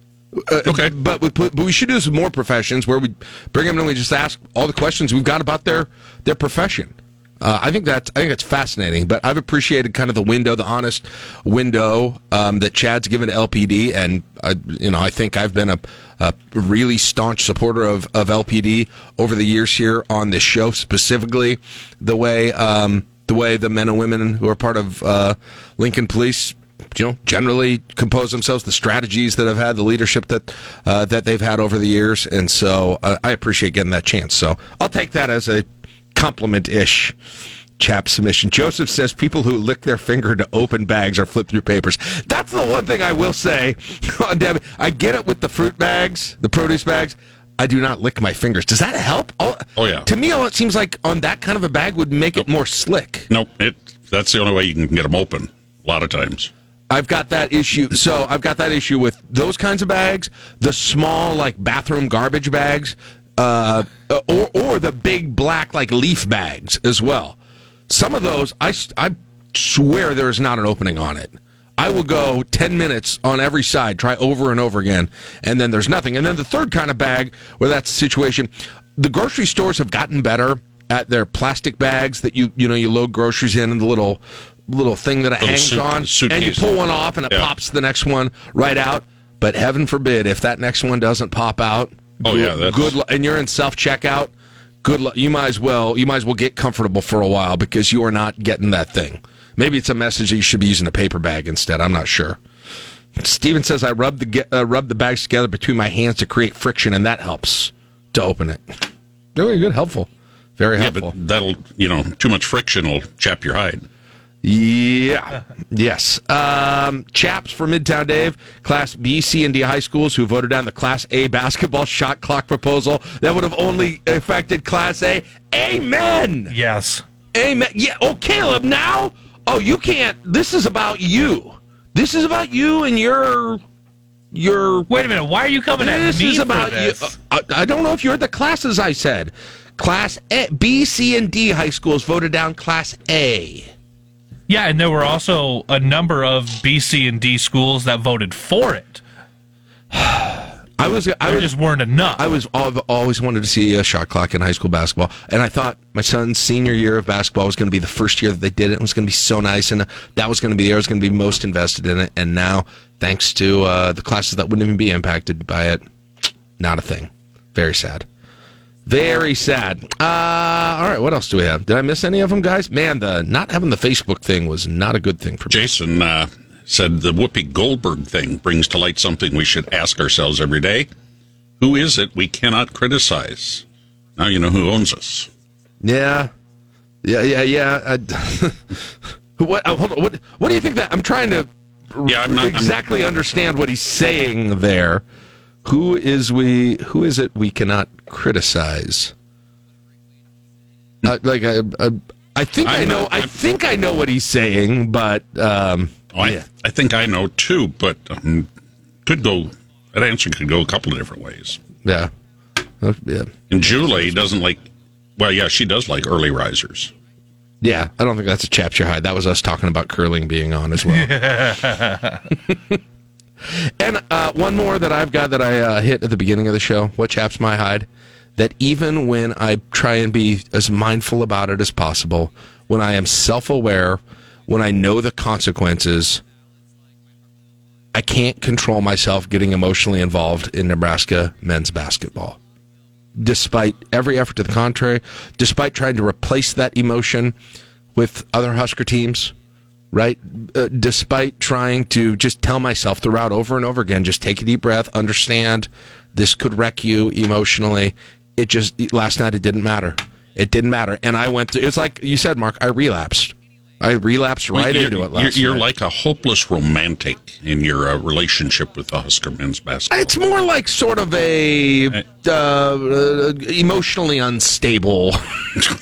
Uh, okay, but we put, but we should do this with more professions where we bring them in and we just ask all the questions we've got about their their profession. Uh, I think that's I think that's fascinating. But I've appreciated kind of the window, the honest window um, that Chad's given to LPD, and I, you know I think I've been a, a really staunch supporter of, of LPD over the years here on this show, specifically the way um, the way the men and women who are part of uh, Lincoln Police you know, generally compose themselves, the strategies that have had, the leadership that uh, that they've had over the years, and so uh, I appreciate getting that chance. So I'll take that as a compliment ish. Chap submission. Joseph says people who lick their finger to open bags or flip through papers. That's the one thing I will say. [LAUGHS] on Debbie, I get it with the fruit bags, the produce bags. I do not lick my fingers. Does that help? Oh, Oh, yeah. To me, all it seems like on that kind of a bag would make it more slick. Nope. It. That's the only way you can get them open. A lot of times. I've got that issue. So I've got that issue with those kinds of bags, the small like bathroom garbage bags, uh, or or the big black like leaf bags as well. Some of those, I I swear there is not an opening on it. I will go 10 minutes on every side, try over and over again, and then there's nothing. And then the third kind of bag, where that's the situation, the grocery stores have gotten better at their plastic bags that you you know you load groceries in and the little little thing that it Little hangs suit- on, and you pull one off and it Yeah. pops the next one right out. But heaven forbid if that next one doesn't pop out. Oh, good, yeah, that's- good. And you're in self checkout. Good luck. You might as well. You might as well get comfortable for a while because you are not getting that thing. Maybe it's a message that you should be using a paper bag instead. I'm not sure. Steven says I rub the uh, rub the bags together between my hands to create friction, and that helps to open it. Really good, helpful. Very Yeah, helpful. but that'll, you know, too much friction will chap your hide. Yeah. Yes. Um, chaps for Midtown Dave, Class B, C, and D high schools who voted down the Class A basketball [LAUGHS] shot clock proposal that would have only affected Class A. Amen. Yes. Amen. Yeah. Oh, Caleb, now? Oh, you can't. This is about you. This is about you and your. Your. Wait a minute. Why are you coming at This me is for about this? you. I, I don't know if you heard the classes I said. Class A, B, C, and D high schools voted down Class A. Yeah, and there were also a number of B, C, and D schools that voted for it. [SIGHS] I was. I was, just weren't enough. I was I've always wanted to see a shot clock in high school basketball, and I thought my son's senior year of basketball was going to be the first year that they did it. It was going to be so nice, and that was going to be the year I was going to be most invested in it. And now, thanks to uh, the classes that wouldn't even be impacted by it, not a thing. Very sad. Very sad. Uh, all right, what else do we have? Did I miss any of them, guys? Man, the not having the Facebook thing was not a good thing for me. Jason uh, said the Whoopi Goldberg thing brings to light something we should ask ourselves every day. Who is it we cannot criticize? Now you know who owns us. Yeah, yeah, yeah, yeah. I, [LAUGHS] what? uh, hold on. What? What do you think that? I'm trying to Yeah, I'm not- I'm- exactly understand what he's saying there. Who is we? Who is it we cannot criticize? Uh, like I, I, I think i I'm know. I think I know what he's saying, but um, Oh, I, yeah. I think I know too, but um, could go. That answer could go a couple of different ways. yeah, Uh, yeah, And Julie doesn't like. Well, yeah, she does like early risers. yeah. I don't think that's a chapter hide. That was us talking about curling being on as well. [LAUGHS] And uh, one more that I've got that I uh, hit at the beginning of the show. What chaps my hide? That even when I try and be as mindful about it as possible, when I am self aware, when I know the consequences, I can't control myself getting emotionally involved in Nebraska men's basketball. Despite every effort to the contrary, despite trying to replace that emotion with other Husker teams, right? Uh, despite trying to just tell myself throughout over and over again, just take a deep breath, understand this could wreck you emotionally. It just, last night it didn't matter. It didn't matter. And I went to, it's like you said, Mark, I relapsed. I relapsed right you're, into it last You're, you're like a hopeless romantic in your uh, relationship with the Husker men's basketball. It's more like sort of a uh, uh, emotionally unstable,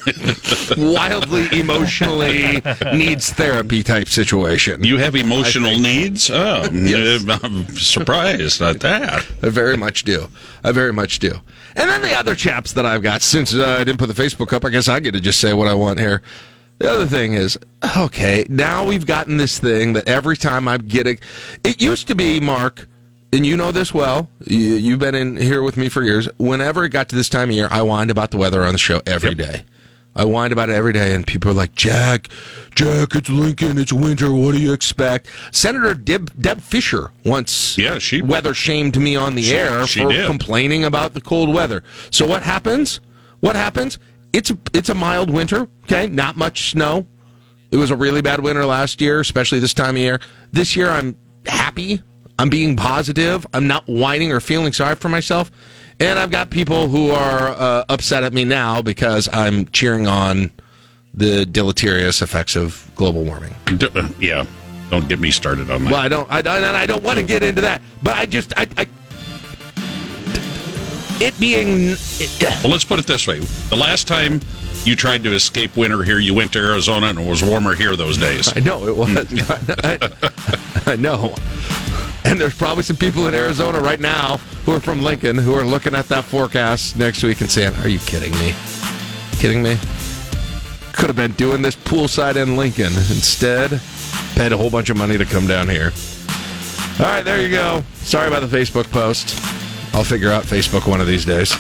[LAUGHS] wildly emotionally needs therapy type situation. You have emotional needs? Oh, Yes. uh, [LAUGHS] I'm surprised at that. I very much do. I very much do. And then the other chaps that I've got, since uh, I didn't put the Facebook up, I guess I get to just say what I want here. The other thing is, okay, now we've gotten this thing that every time I get a, it used to be Mark, and you know this well. You, you've been in here with me for years. Whenever it got to this time of year, I whined about the weather on the show every day. I whined about it every day, and people are like, Jack, Jack, it's Lincoln, it's winter. What do you expect? Senator Deb, Deb Fischer once Yeah, she- weather shamed me on the She- air she for did. complaining about the cold weather. So what happens? What happens? It's a, it's a mild winter. Okay, not much snow. It was a really bad winter last year, especially this time of year. This year, I'm happy. I'm being positive. I'm not whining or feeling sorry for myself. And I've got people who are uh, upset at me now because I'm cheering on the deleterious effects of global warming. Uh, yeah, don't get me started on that. Well, I don't, I, I don't want to get into that, but I just, I, I it being, Well, let's put it this way: the last time you tried to escape winter here, you went to Arizona, and it was warmer here those days. I know it was. I, hmm. [LAUGHS] I know. And there's probably some people in Arizona right now who are from Lincoln who are looking at that forecast next week and saying, "Are you kidding me? Kidding me? Could have been doing this poolside in Lincoln instead. Paid a whole bunch of money to come down here." All right, there you go. Sorry about the Facebook post. I'll figure out Facebook one of these days.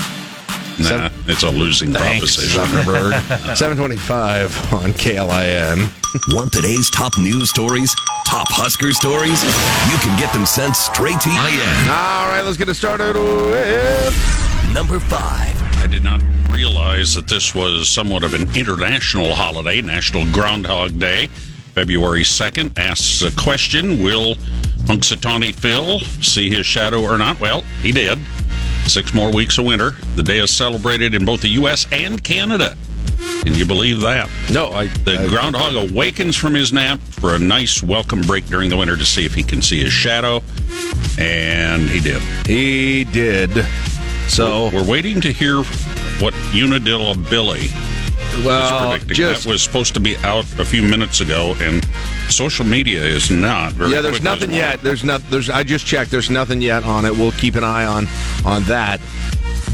Nah, it's a losing Thanks, proposition. Zuckerberg. [LAUGHS] 725 on KLIN. Want today's top news stories? Top Husker stories? You can get them sent straight to IN. All right, let's get it started with Number five. I did not realize that this was somewhat of an international holiday, National Groundhog Day. February 2nd asks a question Will Punxsutawney Phil see his shadow or not? Well, he did. Six more weeks of winter. The day is celebrated in both the U.S. and Canada. Can you believe that? No, I. The I- groundhog awakens from his nap for a nice welcome break during the winter to see if he can see his shadow, and he did. He did. So we're waiting to hear what Unadilla Billy Well, just- that was supposed to be out a few minutes ago, and social media is not very. yeah, there's nothing well. yet. There's not. There's. I just checked. There's nothing yet on it. We'll keep an eye on on that.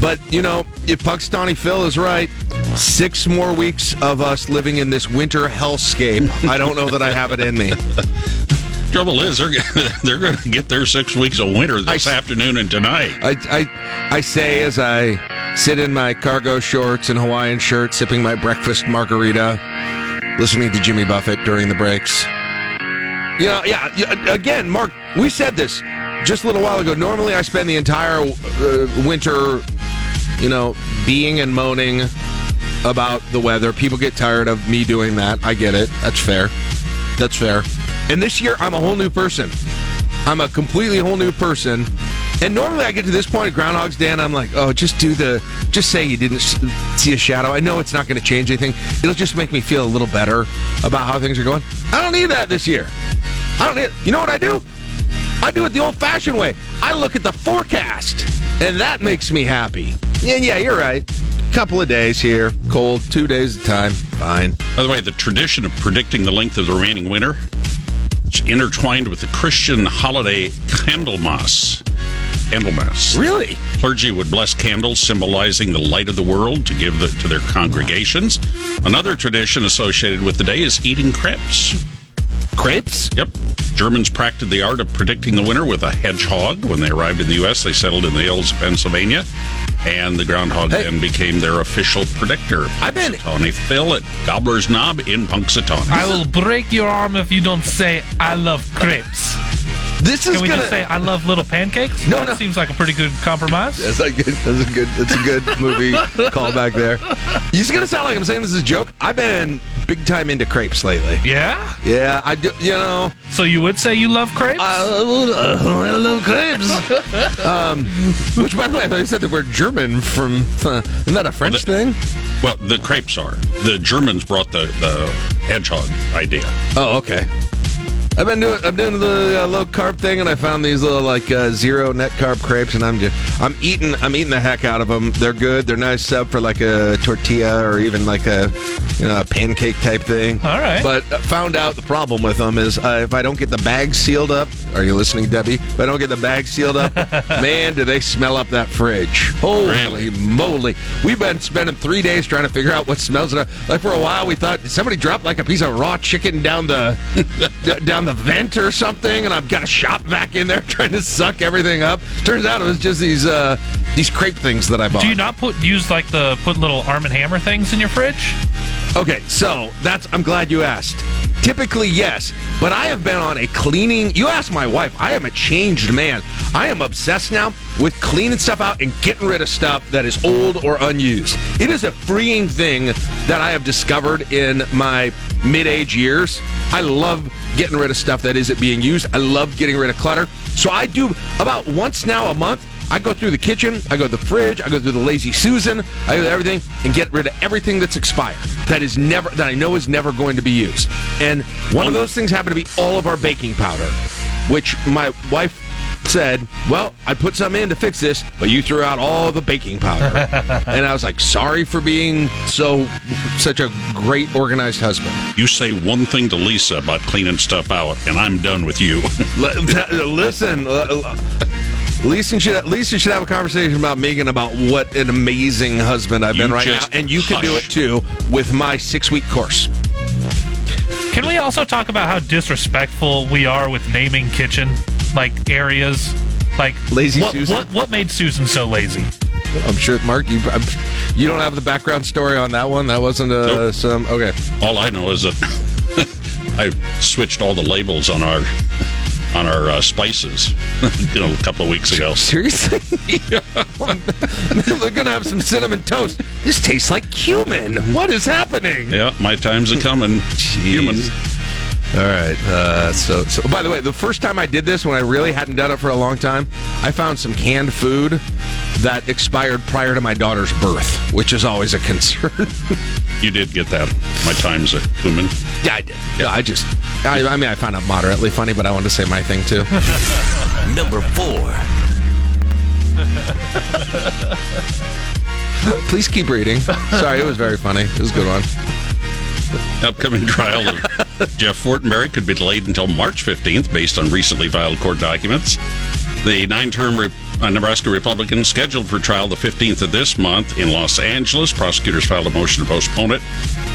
But you know, if Punxsutawney Phil is right, six more weeks of us living in this winter hellscape. I don't know that I have it in me. [LAUGHS] Trouble is, they're [LAUGHS] they're going to get their six weeks of winter this afternoon and tonight. I, I I say as I sit in my cargo shorts and Hawaiian shirt, sipping my breakfast margarita, listening to Jimmy Buffett during the breaks. You know, yeah. yeah, Again, Mark, we said this just a little while ago. Normally, I spend the entire uh, winter, you know, being and moaning about the weather. People get tired of me doing that. I get it. That's fair. That's fair. And this year, I'm a whole new person. I'm a completely whole new person. And normally I get to this point at Groundhog's Day and I'm like, oh, just do the, just say you didn't see a shadow. I know it's not going to change anything. It'll just make me feel a little better about how things are going. I don't need that this year. I don't need, you know what I do? I do it the old fashioned way. I look at the forecast and that makes me happy. Yeah, yeah, you're right. Couple of days here, cold, two days at a time, fine. By the way, the tradition of predicting the length of the remaining winter is intertwined with the Christian holiday Candlemas. Candlemas. Really? Clergy would bless candles symbolizing the light of the world to give the, to their congregations. Another tradition associated with the day is eating crepes. Crepes? Yep. Germans practiced the art of predicting the winter with a hedgehog. When they arrived in the U.S., they settled in the hills of Pennsylvania, and the groundhog then became their official predictor. I bet Punxsutawney Phil at Gobbler's Knob in Punxsutawney. I will break your arm if you don't say I love crepes. This is Can we gonna- just say I love little pancakes? No, that no. seems like a pretty good compromise. That's a good. That's a good. That's a good movie [LAUGHS] callback there. It's gonna sound like I'm saying this is a joke. I've been big time into crepes lately. Yeah. Yeah, I do. You know. So you would say you love crepes? I love crepes. [LAUGHS] um, which, by the way, I thought you said the word German from. Uh, isn't that a French thing? Well, the crepes are. The Germans brought the, the hedgehog idea. Oh, okay. I've been doing I'm doing the uh, low carb thing, and I found these little like uh, zero net carb crepes, and I'm just I'm eating I'm eating the heck out of them. They're good. They're nice sub for like a tortilla or even like a you know a pancake type thing. All right. But found out the problem with them is uh, if I don't get the bag sealed up. Are you listening, Debbie? If I don't get the bag sealed up, [LAUGHS] man, do they smell up that fridge? Holy moly! We've been spending three days trying to figure out what smells it up. Like for a while, we thought somebody dropped like a piece of raw chicken down the [LAUGHS] d- down the vent or something, and I've got a shop vac in there [LAUGHS] trying to suck everything up. Turns out it was just these uh, these crepe things that I bought. Do you not put use like the put little Arm and Hammer things in your fridge? Okay, so that's I'm glad you asked. Typically, yes, but I have been on a cleaning. You ask my wife. I am a changed man. I am obsessed now with cleaning stuff out and getting rid of stuff that is old or unused. It is a freeing thing that I have discovered in my mid-age years. I love getting rid of stuff that isn't being used. I love getting rid of clutter. So I do about once now a month. I go through the kitchen, I go to the fridge, I go through the lazy Susan, I go to everything and get rid of everything that's expired. That is never that I know is never going to be used. And one of those things happened to be all of our baking powder, which my wife said, "Well, I put some in to fix this, but you threw out all the baking powder." [LAUGHS] and I was like, "Sorry for being so such a great organized husband." You say one thing to Lisa about cleaning stuff out, and I'm done with you. [LAUGHS] Listen, Lisa should Lisa should have a conversation about Megan about what an amazing husband I've been right now, and you can do it too with my six week course. Can we also talk about how disrespectful we are with naming kitchen like areas? Like Lazy what, Susan? What, what made Susan so lazy? I'm sure, Mark, you you don't have the background story on that one. That wasn't uh, some okay. All I know is that [LAUGHS] I switched all the labels on our on our uh, spices, [LAUGHS] you know, a couple of weeks ago. Seriously, [LAUGHS] they're gonna have some cinnamon toast. This tastes like cumin. What is happening? Yeah, my time's a coming. Human. All right. Uh, so, so, by the way, the first time I did this, when I really hadn't done it for a long time, I found some canned food that expired prior to my daughter's birth, which is always a [LAUGHS] concern. You did get that. My times at Lumen. yeah, I did. Yeah, I just, I, I mean, I found it moderately funny, but I wanted to say my thing too. [LAUGHS] Number four. [LAUGHS] Please keep reading. Sorry, it was very funny. It was a good one. Upcoming trial of [LAUGHS] Jeff Fortenberry could be delayed until March 15th based on recently filed court documents. The nine term Uh, Nebraska Republican scheduled for trial the 15th of this month in Los Angeles. Prosecutors filed a motion to postpone it.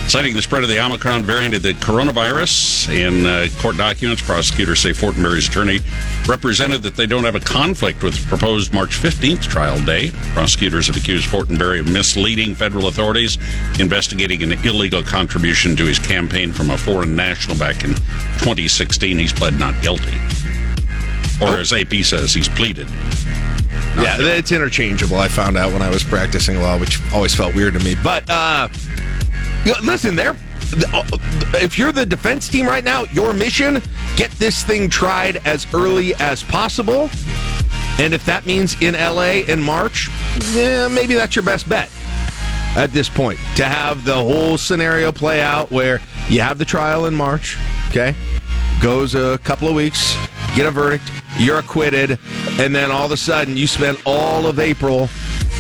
Citing the spread of the Omicron variant of the coronavirus in uh, court documents, prosecutors say Fortenberry's attorney represented that they don't have a conflict with proposed March 15th trial day. Prosecutors have accused Fortenberry of misleading federal authorities, investigating an illegal contribution to his campaign from a foreign national back in 2016. He's pled not guilty. Or as AP says, he's pleaded. Yeah, it's interchangeable. I found out when I was practicing law, which always felt weird to me. But uh, listen, there. If you're the defense team right now, your mission get this thing tried as early as possible. And if that means in LA in March, yeah, maybe that's your best bet at this point to have the whole scenario play out where you have the trial in March, okay? Goes a couple of weeks, get a verdict, you're acquitted, and then all of a sudden you spend all of April,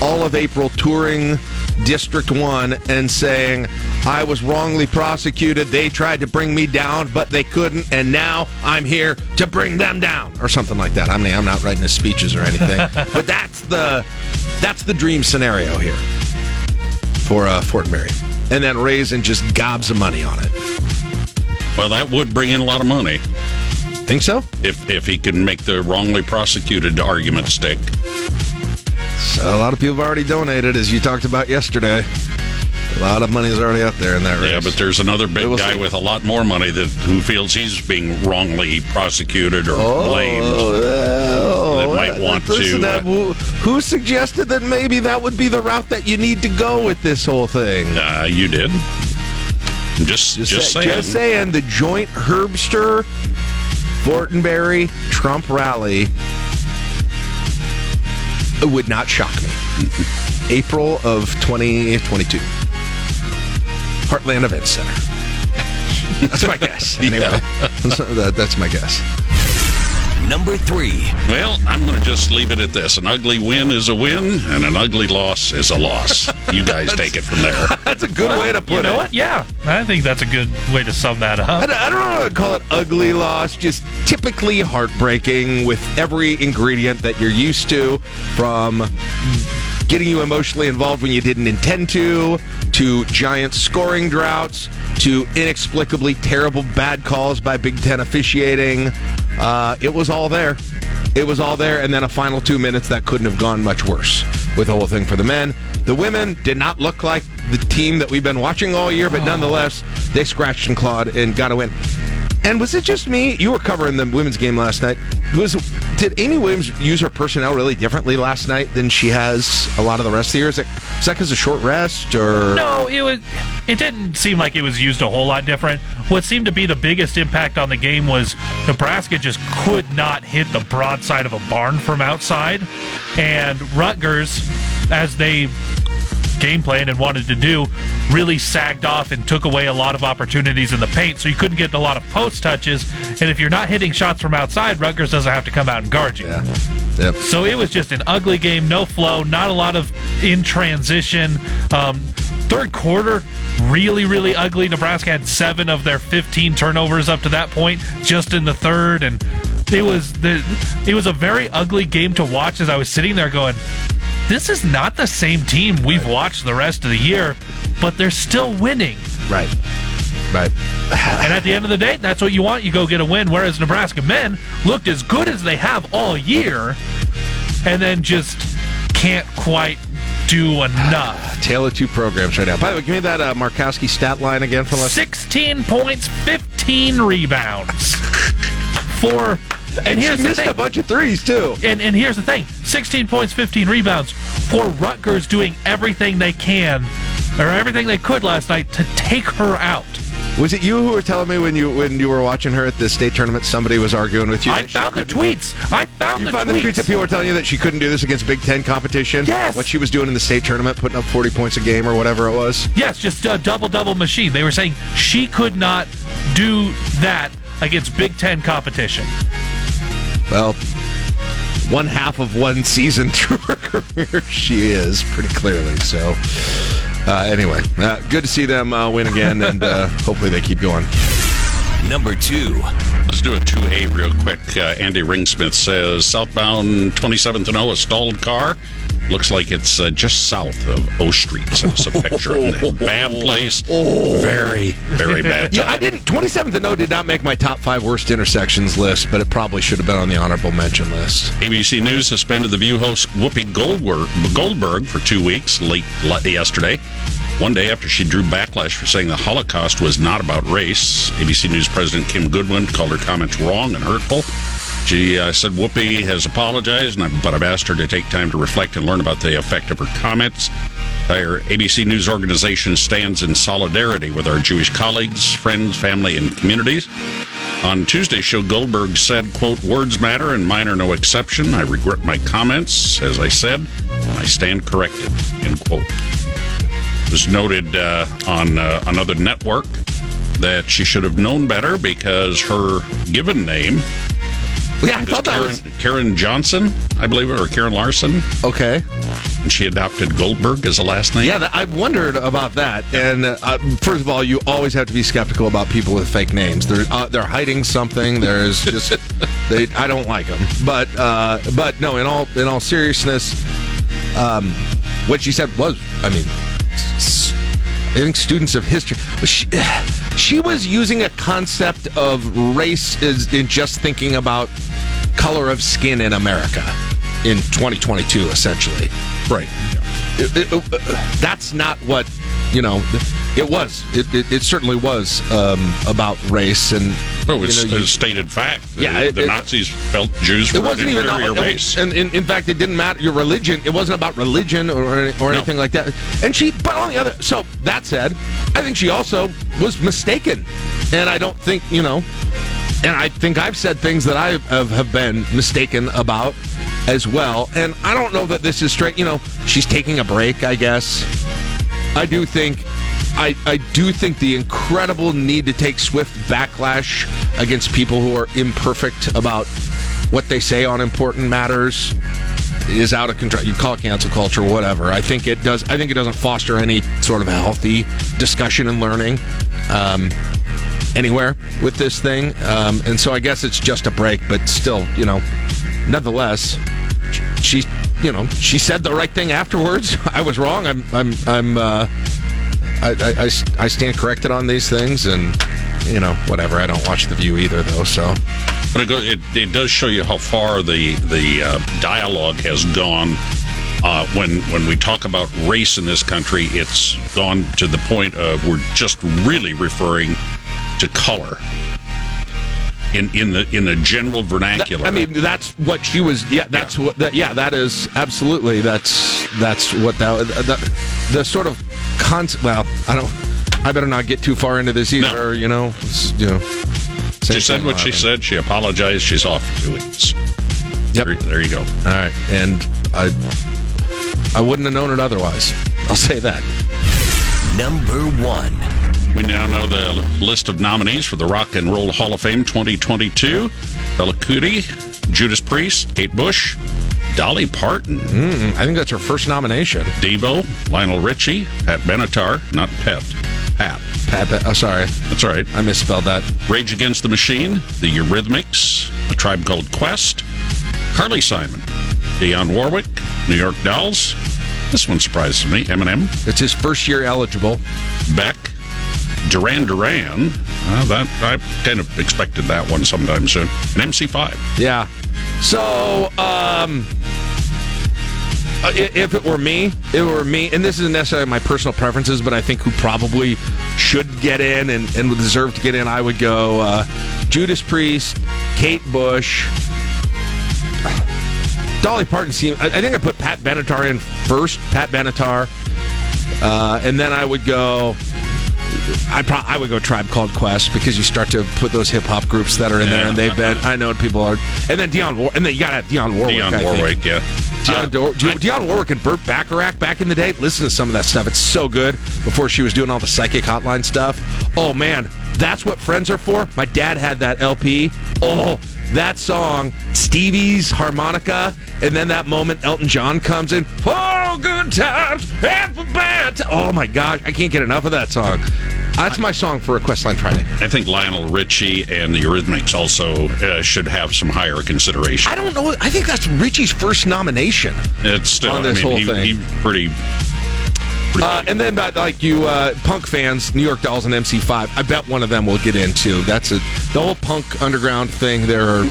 all of April touring District 1 and saying, I was wrongly prosecuted. They tried to bring me down, but they couldn't, and now I'm here to bring them down, or something like that. I mean, I'm not writing the speeches or anything, [LAUGHS] but that's the that's the dream scenario here for uh, Fortenberry. And then Raisin just gobs of money on it. Well, that would bring in a lot of money. Think so? If if he can make the wrongly prosecuted argument stick. So a lot of people have already donated, as you talked about yesterday. A lot of money is already out there in that race. Yeah, but there's another big guy with a lot more money that who feels he's being wrongly prosecuted or blamed. that might want to. that- uh, who, who suggested that maybe that would be the route that you need to go with this whole thing? Uh, you did. Just, just, say- saying. Just saying, the joint Herbster, Fortenberry, Trump rally would not shock me. April of 2022. Heartland Event Center. That's my guess. [LAUGHS] Anyway, That- that's my guess. Number three. Well, I'm going to just leave it at this. An ugly win is a win, and an ugly loss is a loss. You guys take it from there. [LAUGHS] That's a good way to put you know it. what? Yeah, I think that's a good way to sum that up. I don't, I don't know how to call it ugly loss, just typically heartbreaking with every ingredient that you're used to from getting you emotionally involved when you didn't intend to, to giant scoring droughts, to inexplicably terrible bad calls by Big Ten officiating. Uh, it was all there. It was all there, and then a final two minutes that couldn't have gone much worse with the whole thing for the men. The women did not look like the team that we've been watching all year, but nonetheless, they scratched and clawed and got a win. And was it just me? You were covering the women's game last night. Was did Amy Williams use her personnel really differently last night than she has a lot of the rest of the year? Is, it, is that because of short rest or No, it was. It didn't seem like it was used a whole lot different. What seemed to be the biggest impact on the game was Nebraska just could not hit the broadside of a barn from outside, and Rutgers, as they game plan and wanted to do, really sagged off and took away a lot of opportunities in the paint. So you couldn't get a lot of post touches, and if you're not hitting shots from outside, Rutgers doesn't have to come out and guard you. Yeah. Yep. So it was just an ugly game, no flow, not a lot of in transition. Um, third quarter, really, really ugly. Nebraska had seven of their 15 turnovers up to that point, just in the third, and it was the it was a very ugly game to watch. As I was sitting there going, this is not the same team we've watched the rest of the year, but they're still winning. Right. Right. and at the end of the day, that's what you want. You go get a win. Whereas Nebraska men looked as good as they have all year, and then just can't quite do enough. [SIGHS] Tale of two programs right now. By the way, give me that uh, Markowski stat line again for last. 16 points, 15 rebounds. [LAUGHS] For and here's the missed thing. a bunch of threes too. And and here's the thing: 16 points, 15 rebounds for Rutgers doing everything they can or everything they could last night to take her out. Was it you who were telling me when you when you were watching her at the state tournament? Somebody was arguing with you. I found the tweets. I found You the found the tweets. tweets that people were telling you that she couldn't do this against Big Ten competition. Yes. What she was doing in the state tournament, putting up forty points a game or whatever it was. Yes, just a double double machine. They were saying she could not do that against Big Ten competition. Well, one half of one season [LAUGHS] through her career, she is pretty clearly. So, uh, anyway, uh, good to see them uh, win again, and uh, [LAUGHS] hopefully they keep going. Number two. Let's do a 2A real quick. Uh, Andy Ringsmith says southbound 27th and O, a stalled car. Looks like it's uh, just south of O Street. Send us a picture. Of that. [LAUGHS] Bad place. Very, very bad. Yeah, I didn't. Twenty seventh and O did not make my top five worst intersections list, but it probably should have been on the honorable mention list. ABC News suspended the View host Whoopi Goldberg, Goldberg for two weeks late le- yesterday. One day after she drew backlash for saying the Holocaust was not about race, ABC News President Kim Godwin called her comments wrong and hurtful. She uh, said Whoopi has apologized, but I've asked her to take time to reflect and learn about the effect of her comments. Our ABC News organization stands in solidarity with our Jewish colleagues, friends, family, and communities. On Tuesday's show, Goldberg said, quote, words matter and mine are no exception. I regret my comments, as I said, and I stand corrected, end quote. It was noted uh, on uh, another network that she should have known better because her given name Yeah, I thought that Karen, was Karen Johnson, I believe, or Karen Larson. okay. And she adopted Goldberg as a last name. Yeah, I've wondered about that. And uh, first of all, you always have to be skeptical about people with fake names. They're uh, they're hiding something. There's just [LAUGHS] they. I don't like them. But uh, but no, in all in all seriousness, um, what she said was, I mean, I think students of history. She, she was using a concept of race is in just thinking about color of skin in America in 2022, essentially. Right. It- it- uh, that's not what you know. It was. It, it, it certainly was um, about race and. Oh, it's you know, you- a stated fact. Yeah, the, it- the it- Nazis felt Jews were an wasn't even inferior about, race. and in, in fact, it didn't matter your religion. It wasn't about religion or or anything like that. And she, but on the other, so that said, I think she also was mistaken, and I don't think you know, and I think I've said things that I have, been mistaken about as well. And I don't know that this is straight. You know, she's taking a break, I guess. I do think. I, I do think the incredible need to take swift backlash against people who are imperfect about what they say on important matters is out of control. You call it cancel culture, whatever. I think it does. I think it doesn't foster any sort of healthy discussion and learning um, anywhere with this thing. Um, and so I guess it's just a break, but still, you know, nonetheless, she, you know, she said the right thing afterwards. [LAUGHS] I was wrong. I'm, I'm, I'm. Uh, I, I, I, stand corrected on these things, and you know, whatever. I don't watch the View either, though. So But it, it, it does show you how far the the uh, dialogue has gone. Uh, when when we talk about race in this country, it's gone to the point of we're just really referring to color in in the in the general vernacular. I mean, that's what she was. Yeah, that's what. That, yeah, that is absolutely. That's that's what that. The, the sort of concept. Well, I don't. I better not get too far into this either. You know. You know. she said thing, what she Marvin. said. She apologized. She's off for two weeks. Yep. There, there you go. All right, and I. I wouldn't have known it otherwise. I'll say that. Number one. We now know the list of nominees for the Rock and Roll Hall of Fame 2022. Fela Kuti, Judas Priest, Kate Bush, Dolly Parton, Mm, I think that's her first nomination. Devo, Lionel Richie, Pat Benatar, not Pet, Pat. Pat, Be- oh, sorry, That's all right. I misspelled that. Rage Against the Machine, The Eurythmics, A Tribe Called Quest, Carly Simon, Dionne Warwick, New York Dolls. This one surprises me. Eminem, It's his first year eligible. Beck, Duran Duran. Uh, that I kind of expected that one sometime soon. And MC5. Yeah. So, um, uh, if it were me, it were me, and this isn't necessarily my personal preferences, but I think who probably should get in and, and would deserve to get in, I would go uh, Judas Priest, Kate Bush, Dolly Parton. Seemed, I, I think I put Pat Benatar in first, Pat Benatar, uh, and then I would go. I pro- I would go Tribe Called Quest because you start to put those hip hop groups that are in there, and they've been. I know what people are, and then Dionne, War- and then you got to have Dionne Warwick. I think. Warwick, yeah. Dionne, Uh, Dor- Dionne Warwick and Burt Bacharach back in the day. Listen to some of that stuff. It's so good. Before she was doing all the psychic hotline stuff. Oh man, that's what friends are for. My dad had that LP. Oh, that song, Stevie's harmonica, and then that moment Elton John comes in. For good times and for bad. ti- Oh my gosh, I can't get enough of that song. That's my song for Request Line Friday. I think Lionel Richie and the Eurythmics also uh, should have some higher consideration. I don't know. I think that's Richie's first nomination. It's still, on this I mean, whole he, thing. he pretty. Uh, and then, but like you uh, punk fans, New York Dolls and MC5, I bet one of them will get into. That's a the whole punk underground thing. There are.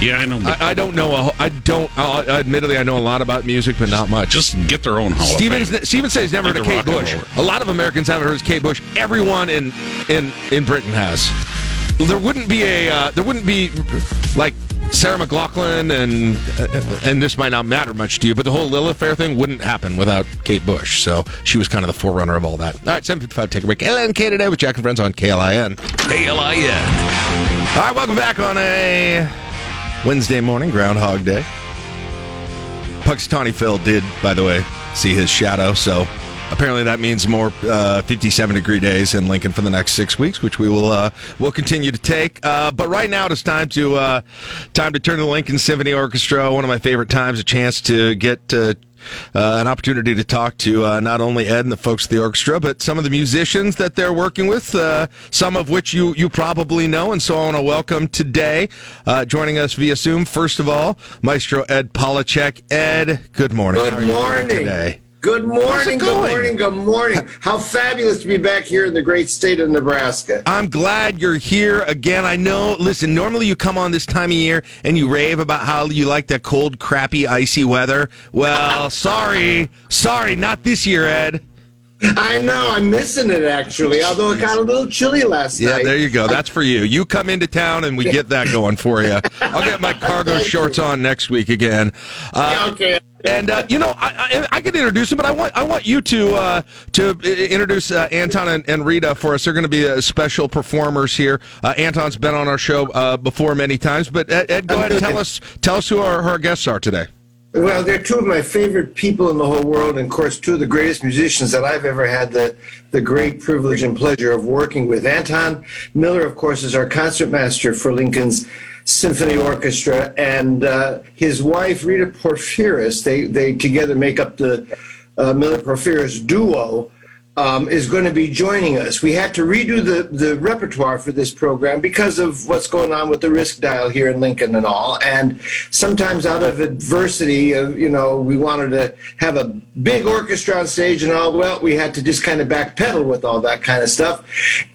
Yeah, I know. I, I don't know. A, I don't. Uh, admittedly, I know a lot about music, but not much. Just get their own Hall Stevens. Steven says never heard of Kate the rock and Bush. A lot of Americans haven't heard of Kate Bush. Everyone in in in Britain has. There wouldn't be a. Uh, there wouldn't be like Sarah McLachlan and uh, and this might not matter much to you, but the whole Lilith Fair thing wouldn't happen without Kate Bush. So she was kind of the forerunner of all that. All right, seven fifty five. Take a break. LNK today with Jack and Fritz on KLIN. KLIN. All right, welcome back on a Wednesday morning, Groundhog Day. Punxsutawney Phil did, by the way, see his shadow, so apparently that means more uh, 57 degree days in Lincoln for the next six weeks, which we will uh, will continue to take. Uh, but right now, it's time to uh, time to turn to the Lincoln Symphony Orchestra. One of my favorite times, a chance to get. Uh, uh, an opportunity to talk to uh, not only Ed and the folks at the orchestra, but some of the musicians that they're working with, uh, some of which you, you probably know. And so I want to welcome today, uh, joining us via Zoom, first of all, Maestro Ed Polochick. Ed, good morning. Good morning. Today? Good morning, good morning, good morning. How fabulous to be back here in the great state of Nebraska. I'm glad you're here again. I know, listen, normally you come on this time of year and you rave about how you like that cold, crappy, icy weather. Well, sorry. Sorry, not this year, Ed. [LAUGHS] I know, I'm missing it actually, although it got a little chilly last Yeah, night. Yeah, there you go. That's for you. You come into town and we get that going for you. I'll get my cargo shorts on next week again. Uh, okay. And uh, you know, I, I, I could introduce him, but I want I want you to uh, to introduce uh, Anton and, and Rita for us. They're going to be uh, special performers here. Uh, Anton's been on our show uh, before many times, but Ed, Ed go ahead and tell us tell us who our, who our guests are today. Well, they're two of my favorite people in the whole world, and of course, two of the greatest musicians that I've ever had the, the great privilege and pleasure of working with. Anton Miller, of course, is our concertmaster for Lincoln's Symphony Orchestra, and uh, his wife, Rita Porfiris, they, they together make up the uh, Miller Porfiris duo. Um, is going to be joining us. We had to redo the, the repertoire for this program because of what's going on with the risk dial here in Lincoln and all. And sometimes out of adversity, uh, you know, we wanted to have a big orchestra on stage and all. Well, we had to just kind of backpedal with all that kind of stuff.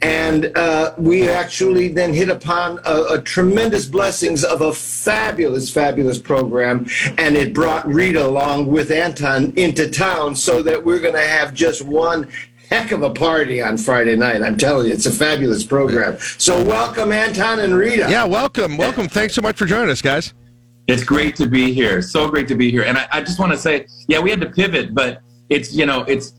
And uh, we actually then hit upon a, a tremendous blessings of a fabulous, fabulous program. And it brought Rita along with Anton into town so that we're going to have just one heck of a party on Friday night. I'm telling you, it's a fabulous program. So welcome, Anton and Rita. Yeah, welcome, welcome. Thanks so much for joining us, guys. It's great to be here. So great to be here. And I, I just want to say, yeah, we had to pivot, but it's you know, it's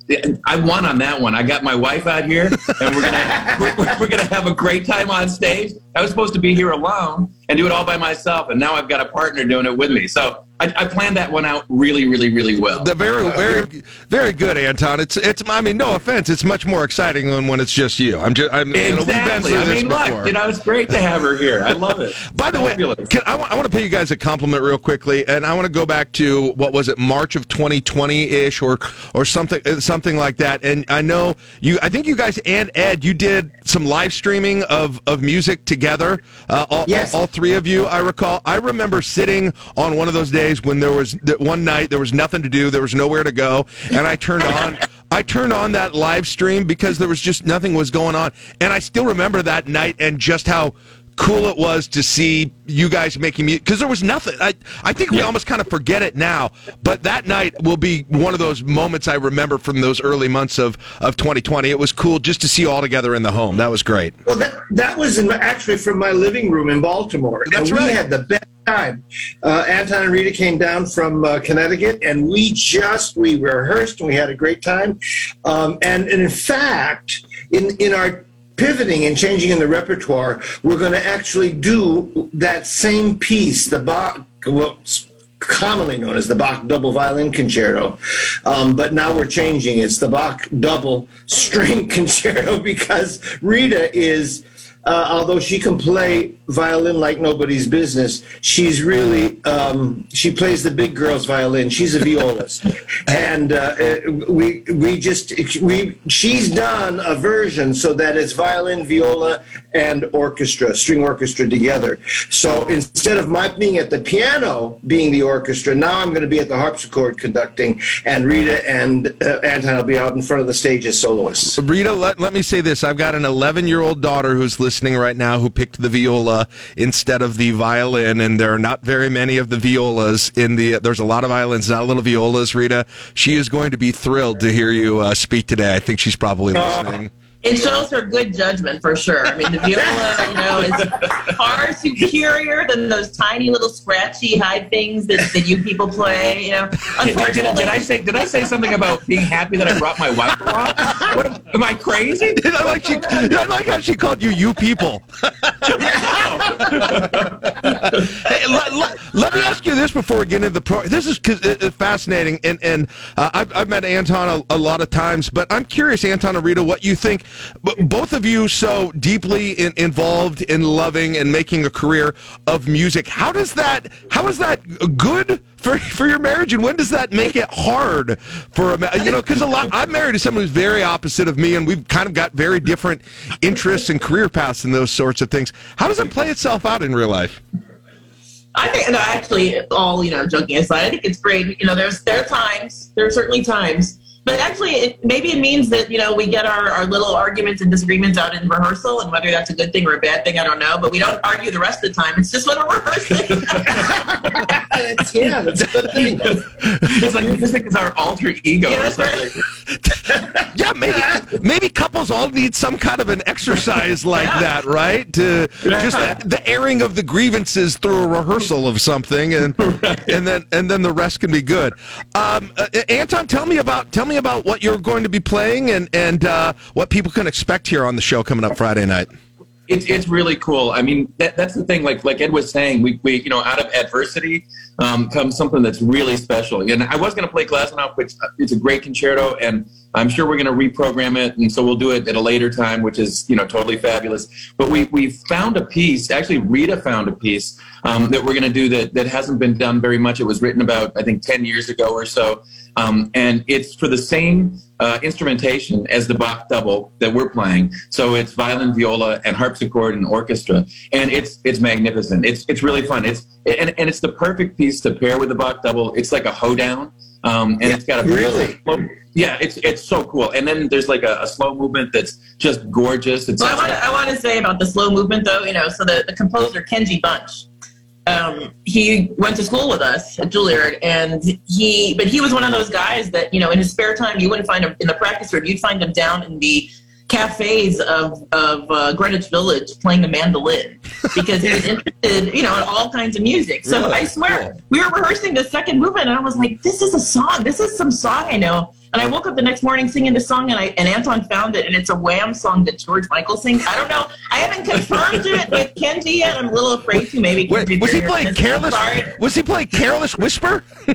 I won on that one. I got my wife out here, and we're gonna [LAUGHS] we're, we're gonna have a great time on stage. I was supposed to be here alone and do it all by myself, and now I've got a partner doing it with me. So I, I planned that one out really, really, really well. The very, very, very good, Anton. It's, it's. I mean, no offense. It's much more exciting than when it's just you. I'm just. I'm, you know, been Exactly. through I this mean, before. look, you know, it's great to have her here. I love it. [LAUGHS] By the way, can, I, want, I want to pay you guys a compliment real quickly, and I want to go back to what was it, March of 2020 ish, or or something uh, something like that. And I know you. I think you guys and Ed, you did some live streaming of of music together. Uh, all, Yes. all three of you, I recall. I remember sitting on one of those days when there was that one night there was nothing to do, there was nowhere to go, and I turned on. [LAUGHS] I turned on that live stream because there was just nothing was going on, and I still remember that night and just how cool it was to see you guys making music because there was nothing. I I think we almost kind of forget it now, but that night will be one of those moments I remember from those early months of of 2020. It was cool just to see you all together in the home. That was great. Well, that, that was in, actually from my living room in Baltimore. That's and we had the best time. Uh, Anton and Rita came down from uh, Connecticut, and we just we rehearsed and we had a great time. Um, and, and in fact, in in our pivoting and changing in the repertoire, we're going to actually do that same piece, the Bach, what's commonly known as the Bach double violin concerto. Um, but now we're changing. It's the Bach double string [LAUGHS] concerto because Rita is. Uh, although she can play violin like nobody's business, she's really um, she plays the big girl's violin. She's a violist, [LAUGHS] and uh, uh, we we just we she's done a version so that it's violin, viola, and orchestra, string orchestra together. So instead of my being at the piano, being the orchestra, now I'm going to be at the harpsichord conducting, and Rita and uh, Anton will be out in front of the stage as soloists. Rita, let, let me say this. I've got an 11 year old daughter who's listening right now who picked the viola instead of the violin, and there are not very many of the violas in the. There's a lot of violins, not a little violas, Rita. She is going to be thrilled to hear you uh, speak today. I think she's probably listening. It shows her good judgment for sure. I mean, the viola, you know, is far superior than those tiny little scratchy hide things that, that you people play. You know, Did, did, did I say did I say something about being happy that I brought my wife along? What, am I crazy? [LAUGHS] I like she, I like how she called you "you people." [LAUGHS] hey, let, let, let, me ask you this before we get into the pro. This is cause it, it's fascinating, and and uh, I've, I've met Anton a, a, lot of times, but I'm curious, Anton and Rita, what you think. Both of you so deeply in, involved in loving and making a career of music. How does that? How is that good? for for your marriage, and when does that make it hard for a you know? Because a lot, I'm married to someone who's very opposite of me, and we've kind of got very different interests and career paths and those sorts of things. How does it play itself out in real life? I think, no, actually, all you know, joking aside, I think it's great. You know, there's there are times, there are certainly times but actually, it, maybe it means that you know we get our, our little arguments and disagreements out in rehearsal, and whether that's a good thing or a bad thing, I don't know. But we don't argue the rest of the time. It's just when we're rehearsing. [LAUGHS] yeah, that's a good thing. [LAUGHS] it's like this thing is our alter ego yeah, or something. yeah, maybe maybe couples all need some kind of an exercise like yeah. that, right? To just the, the, airing of the grievances through a rehearsal of something, and right. and then and then the rest can be good. Um, uh, Anton, tell me about tell me about what you're going to be playing and and uh, what people can expect here on the show coming up Friday night. It's, it's really cool. I mean, that, that's the thing. Like like Ed was saying, we, we you know out of adversity um, comes something that's really special. And I was going to play Glazunov, which it's a great concerto, and I'm sure we're going to reprogram it, and so we'll do it at a later time, which is you know totally fabulous. But we we found a piece. Actually, Rita found a piece um, that we're going to do that that hasn't been done very much. It was written about I think 10 years ago or so, um, and it's for the same uh, instrumentation as the Bach double that we're playing. So it's violin, viola, and harpsichord and orchestra, and it's it's magnificent. It's it's really fun. It's and, and it's the perfect piece to pair with the Bach double. It's like a hoedown, um, and yeah, it's got a really. Slow, yeah, it's it's so cool. And then there's like a, a slow movement that's just gorgeous. It's well, I want to say about the slow movement though, you know, so the, the composer Kenji Bunch, um, he went to school with us at Juilliard, and he, but he was one of those guys that you know, in his spare time, you wouldn't find him in the practice room. You'd find him down in the cafes of of uh, Greenwich Village playing the mandolin because he was [LAUGHS] interested, you know, in all kinds of music. So really? I swear, cool. we were rehearsing the second movement, and I was like, "This is a song. This is some song I know." And I woke up the next morning singing the song, and I and Anton found it, and it's a Wham song that George Michael sings. I don't know. I haven't confirmed it with Kenji yet. I'm a little afraid to. Maybe Wait, was he playing careless? Was he playing careless whisper? [LAUGHS]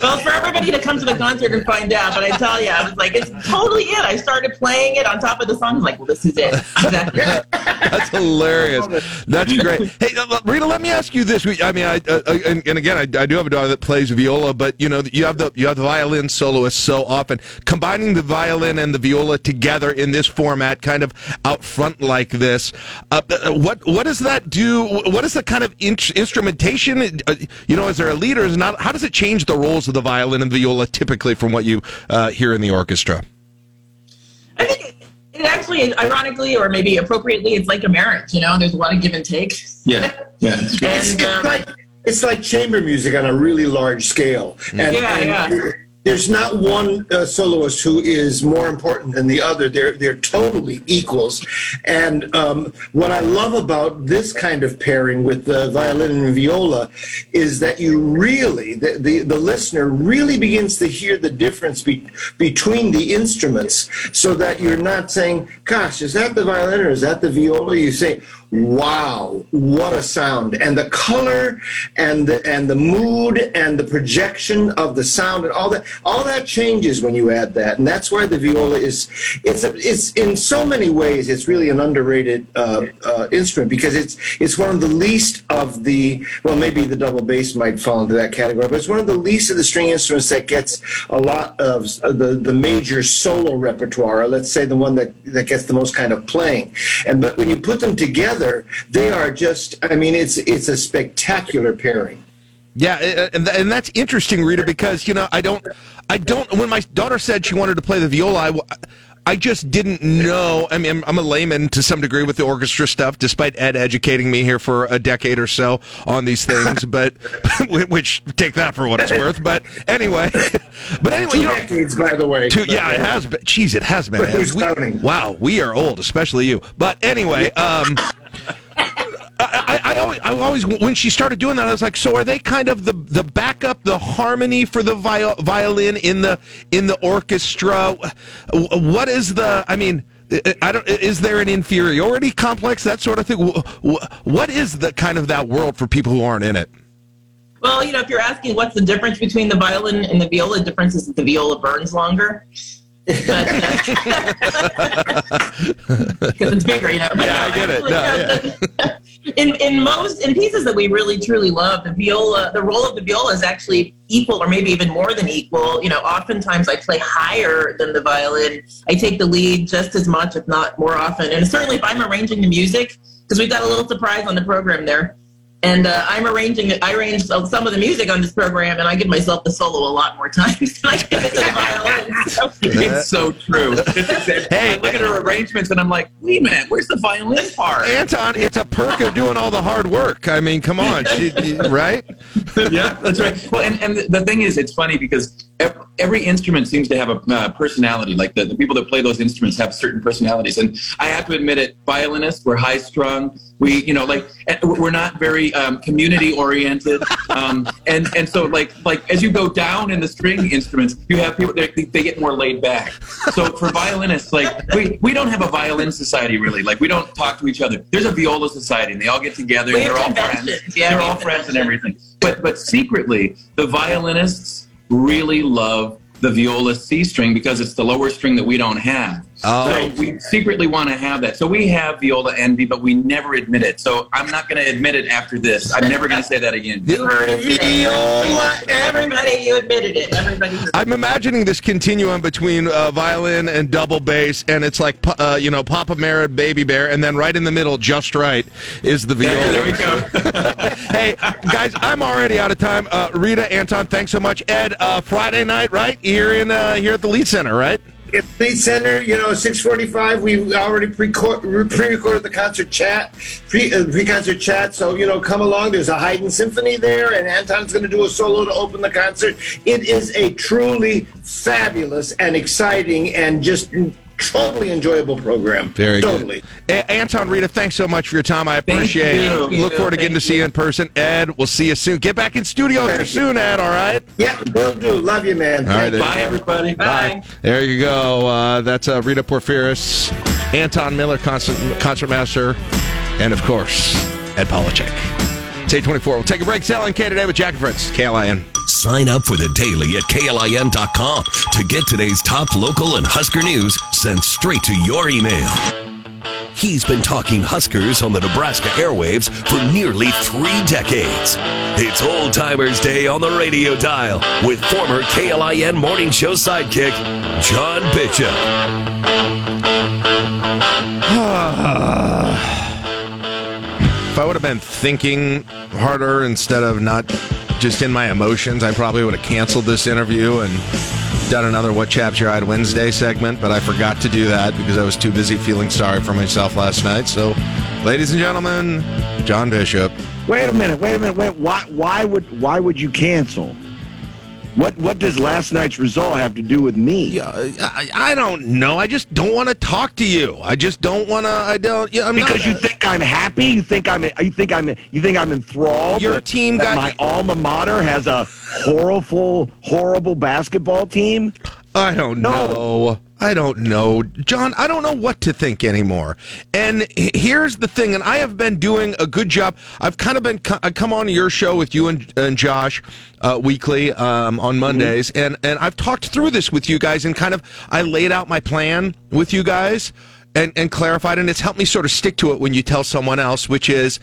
well, for everybody to come to the concert and find out, but I tell you, I was like, it's totally it. I started playing it on top of the song. I was like, well, this is it. Exactly. [LAUGHS] That's hilarious. That's great. Hey, uh, Rita, let me ask you this. I mean, I, uh, uh, and, and, again, I, I, do have a daughter that plays viola, but you know, you have the you have the violin soloist so often. Combining the violin and the viola together in this format, kind of out front like this, uh, uh what what does that do? What is the kind of in- instrumentation? you know, is there a leader? Is not? How does it change the roles of the violin and viola typically from what you hear in the orchestra? I think it actually, ironically, or maybe appropriately, it's like a marriage. You know, there's a lot of give and take. Yeah, yeah. [LAUGHS] and, it's, um, like, it's like chamber music on a really large scale. And, yeah, and, yeah. there's not one uh, soloist who is more important than the other. They're they're totally equals. And um, what I love about this kind of pairing with the violin and viola is that you really the the, the listener really begins to hear the difference be, between the instruments, so that you're not saying, "Gosh, is that the violin or is that the viola?" You say, wow what a sound. And the color and the and the mood and the projection of the sound and all that all that changes when you add that. And that's why the viola is it's a, it's in so many ways it's really an underrated uh, uh, instrument because it's it's one of the least of the well maybe the double bass might fall into that category but it's one of the least of the string instruments that gets a lot of the the major solo repertoire let's say the one that that gets the most kind of playing. And but when you put them together they are just i mean it's it's a spectacular pairing Yeah, and, and that's interesting, Rita, because you know I don't, I don't. When my daughter said she wanted to play the viola, I, I just didn't know. I mean, I'm a layman to some degree with the orchestra stuff, despite Ed educating me here for a decade or so on these things. [LAUGHS] but [LAUGHS] which take that for what it's worth. But anyway, [LAUGHS] but anyway, two you know, decades by the way Two, yeah, it has been. Jeez, it has been. We- wow, we are old, especially you. But anyway, um, I, I, I, always, I always, when she started doing that, I was like, so are they kind of the the backup, the harmony for the viol, violin in the in the orchestra? What is the? I mean. I don't. Is there an inferiority complex, that sort of thing? Wh- wh- What is the kind of that world for people who aren't in it? Well, you know, if you're asking what's the difference between the violin and the viola, the difference is that the viola burns longer. Uh, [LAUGHS] because it's bigger, you know. But Yeah, I get it. No, in in most in pieces that we really truly love, the viola, the role of the viola is actually equal, or maybe even more than equal. You know, oftentimes I play higher than the violin. I take the lead just as much, if not more often. And certainly, if I'm arranging the music, because we've got a little surprise on the program there. And uh, I'm arranging. I arrange some of the music on this program, and I give myself the solo a lot more times [LAUGHS] than I give it to the It's so true. hey, I look at her arrangements and I'm like, wait a minute, where's the violin part? Anton, it's a perk of doing all the hard work. I mean, come on, she, right? yeah, that's right. Well, and, and the thing is, it's funny because ev- every instrument seems to have a uh, personality. Like the, the people that play those instruments have certain personalities. And I have to admit it, violinists, we're high strung. We, you know, like eh, we're not very um, community oriented. Um, and, and so like, like as you go down in the string instruments, you have people they, they get more laid back. So for violinists, like we, we don't have a violin society really. Like we don't talk to each other. There's a viola society and they all get together and they're all friends. Yeah, they're all friends and everything. But but secretly, the violinists really love the viola C string because it's the lower string that we don't have. Oh. So we secretly want to have that. So we have viola envy, but we never admit it. So I'm not going to admit it after this. I'm never going to say that again. You heard. Everybody, you admitted it. Everybody. I'm imagining this continuum between uh, violin and double bass, and it's like uh, you know Papa Mara, Baby Bear, and then right in the middle, just right, is the viola. There we go. [LAUGHS] hey guys, I'm already out of time. Uh, Rita, Anton, thanks so much. Ed, uh, Friday night, right here in uh, here at the Lied Center, right? At Lied Center, you know, 645, we already pre-recorded the concert chat, pre, uh, pre-concert chat. So, you know, come along. There's a Haydn symphony there, and Anton's going to do a solo to open the concert. It is a truly fabulous and exciting and just totally enjoyable program. Very totally. good. A- Anton, Rita, thanks so much for your time. I appreciate you. it. You. Look forward to getting to see you in person. Ed, we'll see you soon. Get back in studio here soon, Ed, all right? Yeah, will do. Love you, man. All right, Bye, everybody. Bye. There you go. Uh, that's uh, Rita Porfiris, Anton Miller, concert, concertmaster, and of course, Ed Polochick. It's 824. We'll take a break. LNK today with Jack and Fritz, KLIN. Sign up for the daily at KLIN.com to get today's top local and Husker news sent straight to your email. He's been talking Huskers on the Nebraska airwaves for nearly three decades. It's Old Timers Day on the radio dial with former KLIN morning show sidekick, John Bishop. [SIGHS] if I would have been thinking harder instead of not just in my emotions, I probably would have canceled this interview and done another What Chaps Your Eyed Wednesday segment, but I forgot to do that because I was too busy feeling sorry for myself last night. So, ladies and gentlemen, John Bishop. Wait a minute. Wait a minute. Wait. Why? Why would? Why would you cancel? What what does last night's result have to do with me? Yeah, I, I don't know. I just don't want to talk to you. I just don't want to. I don't. Yeah, I'm because not, you think I'm happy. You think I'm. You think I'm. You think I'm enthralled. Your that- team that got- my alma mater has a horrible, horrible basketball team. I don't know. I don't know, John. I don't know what to think anymore. And here's the thing. And I have been doing a good job. I've kind of been. I come on your show with you and, and Josh uh, weekly um, on Mondays, and and I've talked through this with you guys, and kind of I laid out my plan with you guys, and and clarified, and it's helped me sort of stick to it when you tell someone else, which is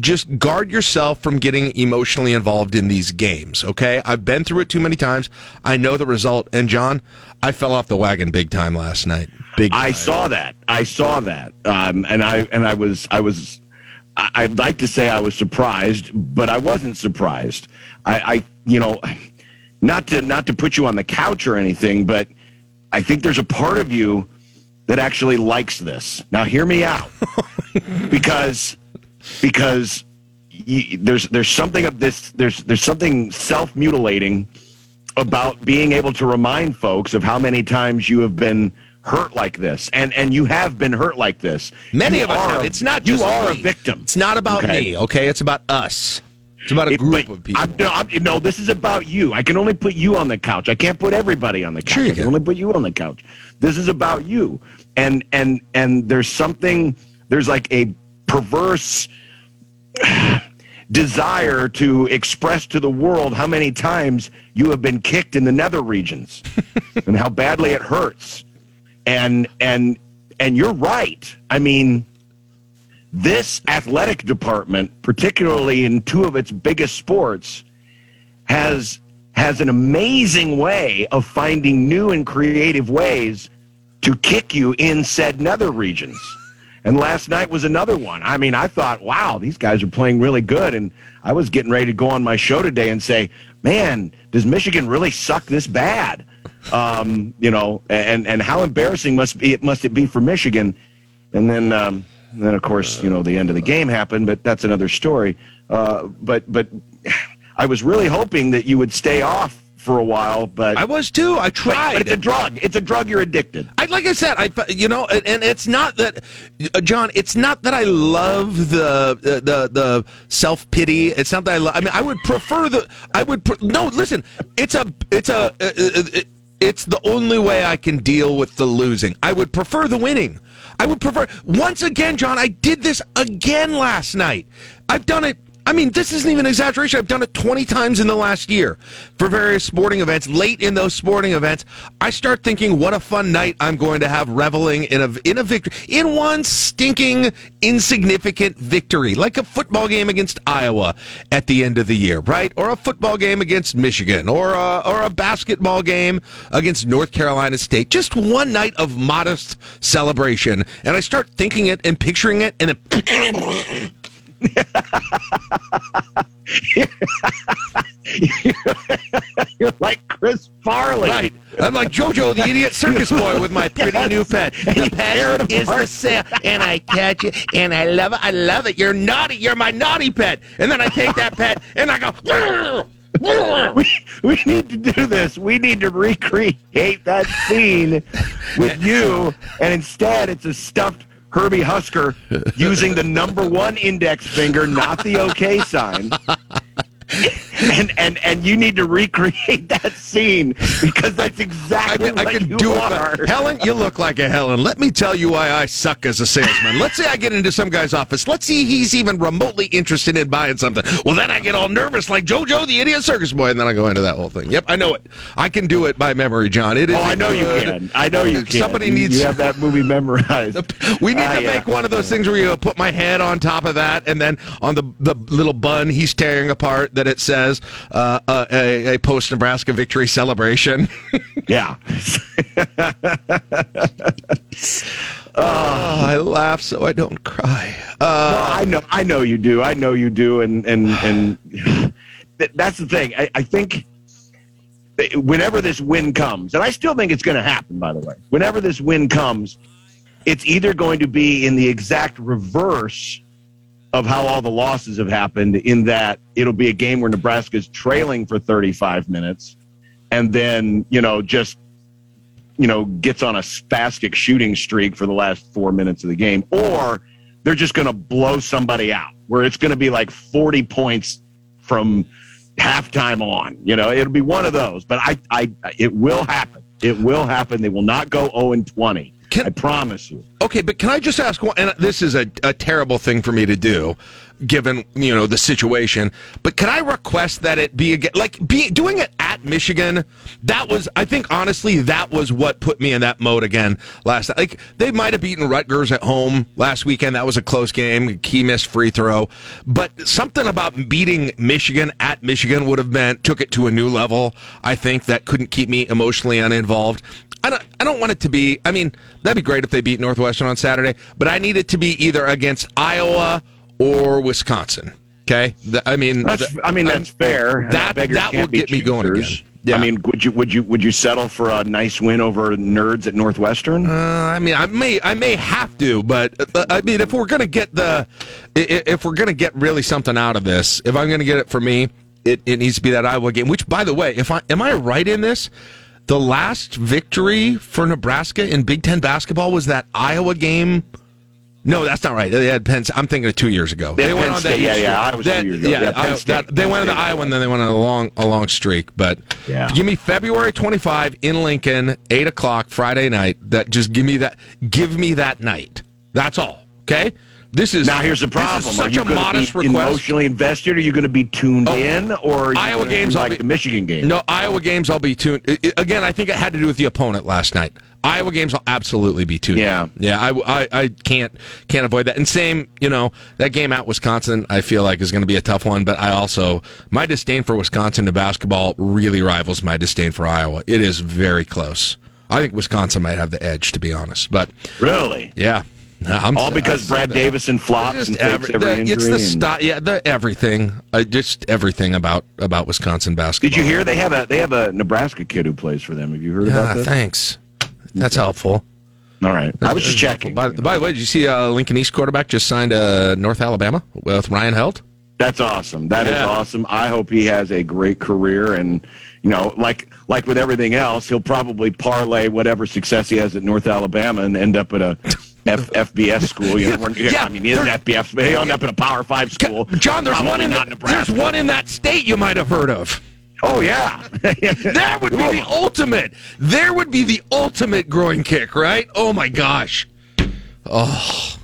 just guard yourself from getting emotionally involved in these games. Okay, I've been through it too many times. I know the result. And John, I fell off the wagon big time last night. Big. I saw that. I saw that. Um, and I and I was I was. I- I'd like to say I was surprised, but I wasn't surprised. I, I you know, not to not to put you on the couch or anything, but I think there's a part of you that actually likes this. Now, hear me out, [LAUGHS] because because you, there's there's something of this there's there's something self mutilating about being able to remind folks of how many times you have been hurt like this, and and you have been hurt like this. Many You of us are have. It's not you are me. a victim. It's not about Okay? me. Okay, it's about us. It's about a It- group of people. I'm, no, I'm, no, this is about you. I can only put you on the couch. I can't put everybody on the couch. Sure I can can. only put you on the couch. This is about you. And and and there's something. There's like a perverse desire to express to the world how many times you have been kicked in the nether regions [LAUGHS] and how badly it hurts. And and and you're right. I mean, this athletic department, particularly in two of its biggest sports, has has an amazing way of finding new and creative ways to kick you in said nether regions. And last night was another one. I mean, I thought, wow, these guys are playing really good. And I was getting ready to go on my show today and say, man, does Michigan really suck this bad? Um, you know, and, and how embarrassing must be it must it be for Michigan? And then, um, and then of course, you know, the end of the game happened, but that's another story. Uh, but but [SIGHS] I was really hoping that you would stay off for a while, but I was too. I tried. but it's a drug. It's a drug. You're addicted. I, like I said, I you know, and, and it's not that, uh, John. It's not that I love the the the, the self pity. It's not that I. Lo- I mean, I would prefer the. I would pre- no. Listen, it's a it's a. Uh, uh, it's the only way I can deal with the losing. I would prefer the winning. I would prefer once again, John. I did this again last night. I've done it. I mean, this isn't even an exaggeration. I've done it 20 times in the last year for various sporting events. Late in those sporting events, I start thinking, what a fun night I'm going to have reveling in a, in a victory, in one stinking, insignificant victory, like a football game against Iowa at the end of the year, right? Or a football game against Michigan, or a, or a basketball game against North Carolina State. Just one night of modest celebration. And I start thinking it and picturing it, and then. [COUGHS] [LAUGHS] You're like Chris Farley. Right. I'm like JoJo, the idiot circus boy, with my pretty Yes. new pet. And The you tear it pet is the same, and I catch it, and I love it. I love it. You're naughty. You're my naughty pet. And then I take that pet, and I go. [LAUGHS] we, we need to do this. We need to recreate that scene with [LAUGHS] you, and instead it's a stuffed Herbie Husker using the number one index finger, not the OK sign. [LAUGHS] And, and and you need to recreate [LAUGHS] that scene because that's exactly I what can you do are. it. Helen, you look like a Helen. Let me tell you why I suck as a salesman. Let's say I get into some guy's office. Let's see he's even remotely interested in buying something. Well, then I get all nervous like JoJo, the idiot circus boy, and then I go into that whole thing. Yep, I know it. I can do it by memory, John. It is. Oh, I know you can. I know you can. Somebody You- needs. You have that movie memorized. [LAUGHS] We need Ah, to yeah. make one of those things where you put my head on top of that, and then on the the little bun he's tearing apart, that it says uh, uh, a, a post Nebraska victory celebration. [LAUGHS] Yeah. [LAUGHS] oh, I laugh so I don't cry. Well, Uh, I know, I know you do. I know you do, and and and [SIGHS] that's the thing. I, I think whenever this win comes, and I still think it's going to happen. By the way, whenever this win comes, it's either going to be in the exact reverse of how all the losses have happened. In that it'll be a game where Nebraska's trailing for 35 minutes, and then you know just you know gets on a spastic shooting streak for the last four minutes of the game, or they're just going to blow somebody out where it's going to be like forty points from halftime on. You know, it'll be one of those. But I, I, it will happen. It will happen. They will not go zero and twenty. I promise you. Okay, but can I just ask one? And this is a, a terrible thing for me to do, given you know the situation. But can I request that it be again, like be doing it at Michigan? That was, I think, honestly, that was what put me in that mode again last. night. Like they might have beaten Rutgers at home last weekend. That was a close game. Key missed free throw, but something about beating Michigan at Michigan would have meant took it to a new level. I think that couldn't keep me emotionally uninvolved. I don't, I don't want it to be. I mean, that'd be great if they beat Northwestern on Saturday, but I need it to be either against Iowa or Wisconsin. Okay, Th- I mean, That's, th- I mean that's fair. That that will get me going again. Yeah. I mean, would you would you would you settle for a nice win over nerds at Northwestern? Uh, I mean, I may, I may have to, but uh, I mean, if we're gonna get the, if we're gonna get really something out of this, if I'm gonna get it for me, it, it needs to be that Iowa game. Which, by the way, if I am I right in this, the last victory for Nebraska in Big Ten basketball was that Iowa game. No, that's not right. They had Penn. I'm thinking of two years ago. They had Penn State, yeah, yeah, Iowa's two that- years ago. Yeah, that- they went to the Iowa, and then they went on a long, a long streak. But Yeah. give me February 25 in Lincoln, eight o'clock Friday night. That just give me that. Give me that night. That's all. Okay. This is now here's the problem: such you a modest be request. emotionally invested? Are you going to be tuned oh, in, or are you Iowa games, like be- the Michigan game? No, Iowa games. I'll be tuned. I- I- again, I think it had to do with the opponent last night. Iowa games, I'll absolutely be tuned. Yeah. yeah. I, I, I can't can't avoid that. And same, you know, that game at Wisconsin, I feel like is going to be a tough one. But I also my disdain for Wisconsin to basketball really rivals my disdain for Iowa. It is very close. I think Wisconsin might have the edge, to be honest. But Really? yeah. I'm, All because Brad Davison flops and every- every the-. It's the sti- yeah, the everything. Uh, just everything about about Wisconsin basketball. Did you hear they have a they have a Nebraska kid who plays for them? Have you heard Yeah, about that? thanks. That's helpful. All right, I was just checking. By, by the way, did you see uh, Lincoln East quarterback just signed uh, North Alabama with Ryan Held? That's awesome. That is Yeah. awesome. I hope he has a great career and you know, like like with everything else, he'll probably parlay whatever success he has at North Alabama and end up at a [LAUGHS] F, FBS school. You know, we're- Yeah, I mean, he isn't there- FBS, but he'll end up at a Power Five school. John, there's Probably one in not Nebraska. there's one in that state you might have heard of. Oh yeah, [LAUGHS] That would be the ultimate. There would be the ultimate groin kick, right? Oh my gosh. Oh.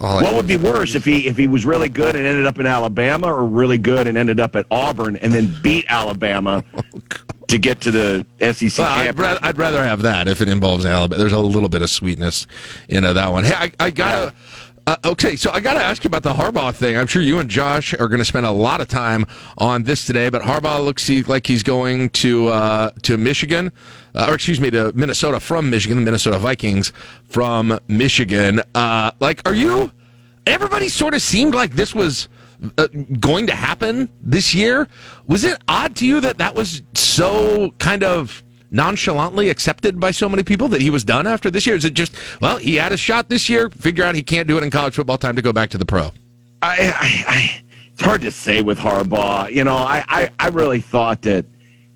all I- What would be worse if he if he was really good and ended up in Alabama, or really good and ended up at Auburn and then beat Alabama [LAUGHS] to get to the SEC Well, I'd, rather, I'd rather have that if it involves Alabama. There's a little bit of sweetness in uh, that one. Hey, I, I gotta. Uh, okay, so I got to ask you about the Harbaugh thing. I'm sure you and Josh are going to spend a lot of time on this today. But Harbaugh looks like he's going to uh, to Michigan, uh, or excuse me, to Minnesota from Michigan. The Minnesota Vikings from Michigan. Uh, like, are you? Everybody sort of seemed like this was uh, going to happen this year. Was it odd to you that that was so kind of nonchalantly accepted by so many people that he was done after this year? Is it just, well, he had a shot this year, figure out he can't do it in college football, time to go back to the pro? I, I, I, it's hard to say with Harbaugh. You know, I, I, I really thought that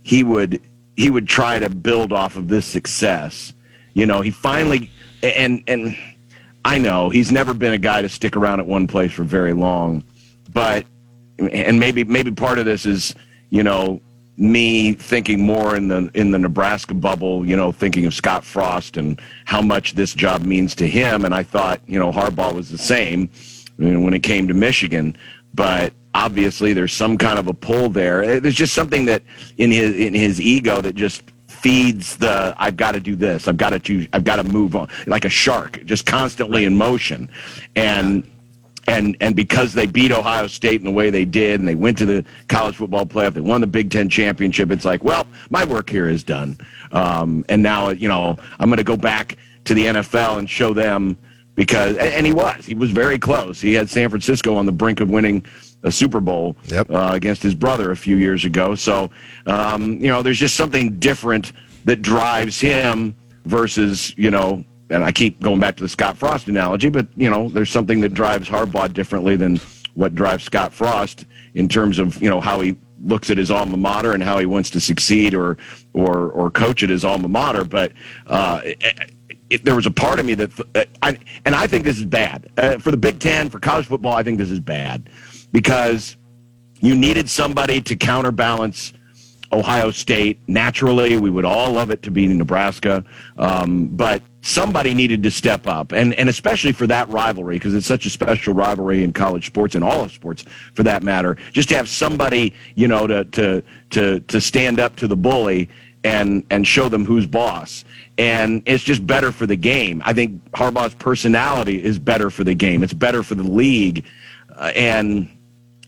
he would he would try to build off of this success. You know, he finally and and I know he's never been a guy to stick around at one place for very long, but and maybe maybe part of this is you know me thinking more in the in the Nebraska bubble, you know, thinking of Scott Frost and how much this job means to him. And I thought, you know, Harbaugh was the same when it came to Michigan, but obviously there's some kind of a pull there. There's just something that in his in his ego that just feeds the I've got to do this. I've got to do, I've got to move on like a shark, just constantly in motion. And and and because they beat Ohio State in the way they did, and they went to the college football playoff, they won the Big Ten championship. It's like, well, my work here is done, um, and now you know I'm going to go back to the NFL and show them because, and, and he was, he was very close. He had San Francisco on the brink of winning a Super Bowl uh, against his brother a few years ago. So, um, you know, there's just something different that drives him versus you know and I keep going back to the Scott Frost analogy, but you know, there's something that drives Harbaugh differently than what drives Scott Frost in terms of you know how he looks at his alma mater and how he wants to succeed or or or coach at his alma mater. But uh, it, it, there was a part of me that, uh, I, and I think this is bad uh, for the Big Ten for college football. I think this is bad because you needed somebody to counterbalance Ohio State. Naturally, we would all love it to be Nebraska, um, but somebody needed to step up, and and especially for that rivalry because it's such a special rivalry in college sports and all of sports for that matter. Just to have somebody, you know, to to to to stand up to the bully and and show them who's boss. And it's just better for the game. I think Harbaugh's personality is better for the game. It's better for the league, uh, and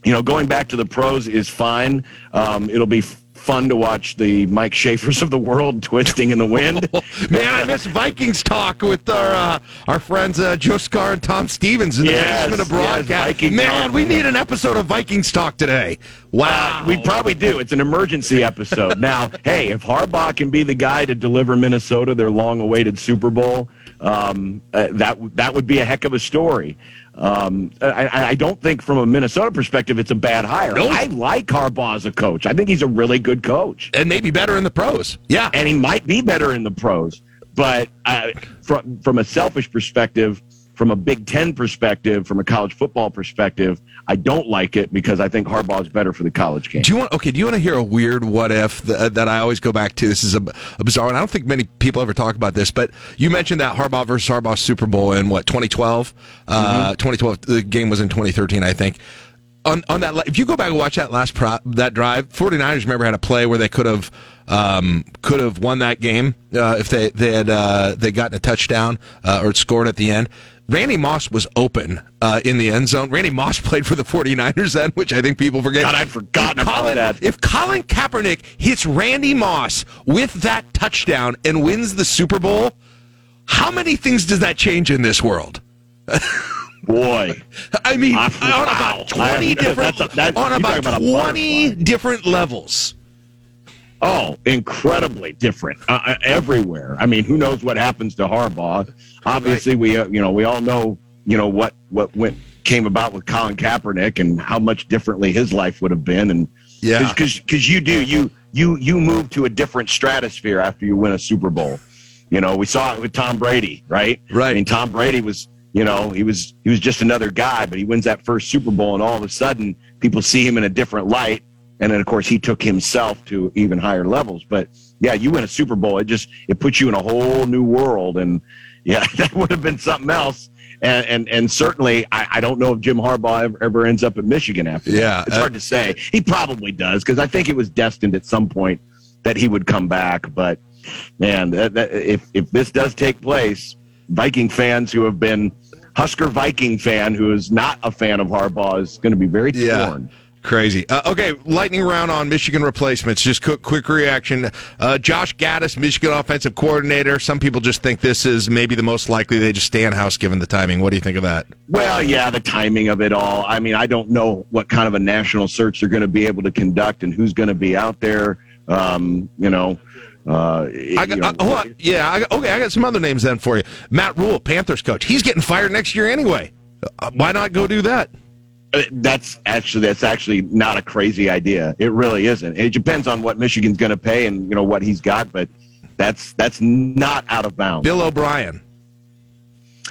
you know, going back to the pros is fine. Um, it'll be fun to watch the Mike Schaefer's of the world [LAUGHS] twisting in the wind. [LAUGHS] Man, I miss Vikings talk with our uh, our friends uh, Joe Scar and Tom Stevens in the Yes, basement of broadcast. Viking Man, talk. we need an episode of Vikings talk today. Wow, Uh, we probably do. It's an emergency episode. [LAUGHS] now, hey, if Harbaugh can be the guy to deliver Minnesota their long-awaited Super Bowl, um, uh, that that would be a heck of a story. Um, I, I don't think, from a Minnesota perspective, it's a bad hire. I like Harbaugh as a coach. I think he's a really good coach, and maybe better in the pros. Yeah, and he might be better in the pros. But uh, from from a selfish perspective, from a Big Ten perspective, from a college football perspective, I don't like it because I think Harbaugh is better for the college game. Do you want? Okay, do you want to hear a weird what if that, that I always go back to? This is a, a bizarre one. I don't think many people ever talk about this, but you mentioned that Harbaugh versus Harbaugh Super Bowl in what 2012. Uh, 2012. The game was in 2013, I think. On on that, if you go back and watch that last pro, that drive, 49ers remember had a play where they could have um, could have won that game uh, if they they had uh, they gotten a touchdown uh, or scored at the end. Randy Moss was open uh, in the end zone. Randy Moss [LAUGHS] played for the 49ers then, which I think people forget. God, I'd forgotten about Colin, that. If Colin Kaepernick hits Randy Moss with that touchdown and wins the Super Bowl, how many things does that change in this world? [LAUGHS] Boy, I mean, on about twenty That's a- different, that's- on about, about twenty different levels. Oh, incredibly different uh, uh, everywhere. I mean, who knows what happens to Harbaugh? Obviously, we uh, you know we all know you know what what went came about with Colin Kaepernick and how much differently his life would have been. And Yeah. because because you do you you you move to a different stratosphere after you win a Super Bowl. You know, we saw it with Tom Brady, right? Right. I mean, Tom Brady was you know he was he was just another guy, but he wins that first Super Bowl, and all of a sudden people see him in a different light. And then, of course, he took himself to even higher levels. But yeah, you win a Super Bowl, it just it puts you in a whole new world. And yeah, [LAUGHS] that would have been something else. And and, and certainly, I, I don't know if Jim Harbaugh ever, ever ends up at Michigan after that. Yeah, it's uh, hard to say. He probably does because I think it was destined at some point that he would come back. But man, that, that, if if this does take place, Viking fans who have been Husker Viking fan who is not a fan of Harbaugh is going to be very torn. Crazy. Uh, okay, lightning round on Michigan replacements. Just quick, quick reaction. Uh, Josh Gattis, Michigan offensive coordinator. Some people just think this is maybe the most likely they just stay in house given the timing. What do you think of that? Well, yeah, the timing of it all. I mean, I don't know what kind of a national search they're going to be able to conduct and who's going to be out there. Um, you know, uh, I got, uh, hold on. Yeah, I got, okay, I got some other names then for you. Matt Rhule, Panthers coach. He's getting fired next year anyway. Uh, why not go do that? Uh, That's actually that's actually not a crazy idea. It really isn't. It depends on what Michigan's going to pay and you know what he's got, but that's that's not out of bounds. Bill O'Brien.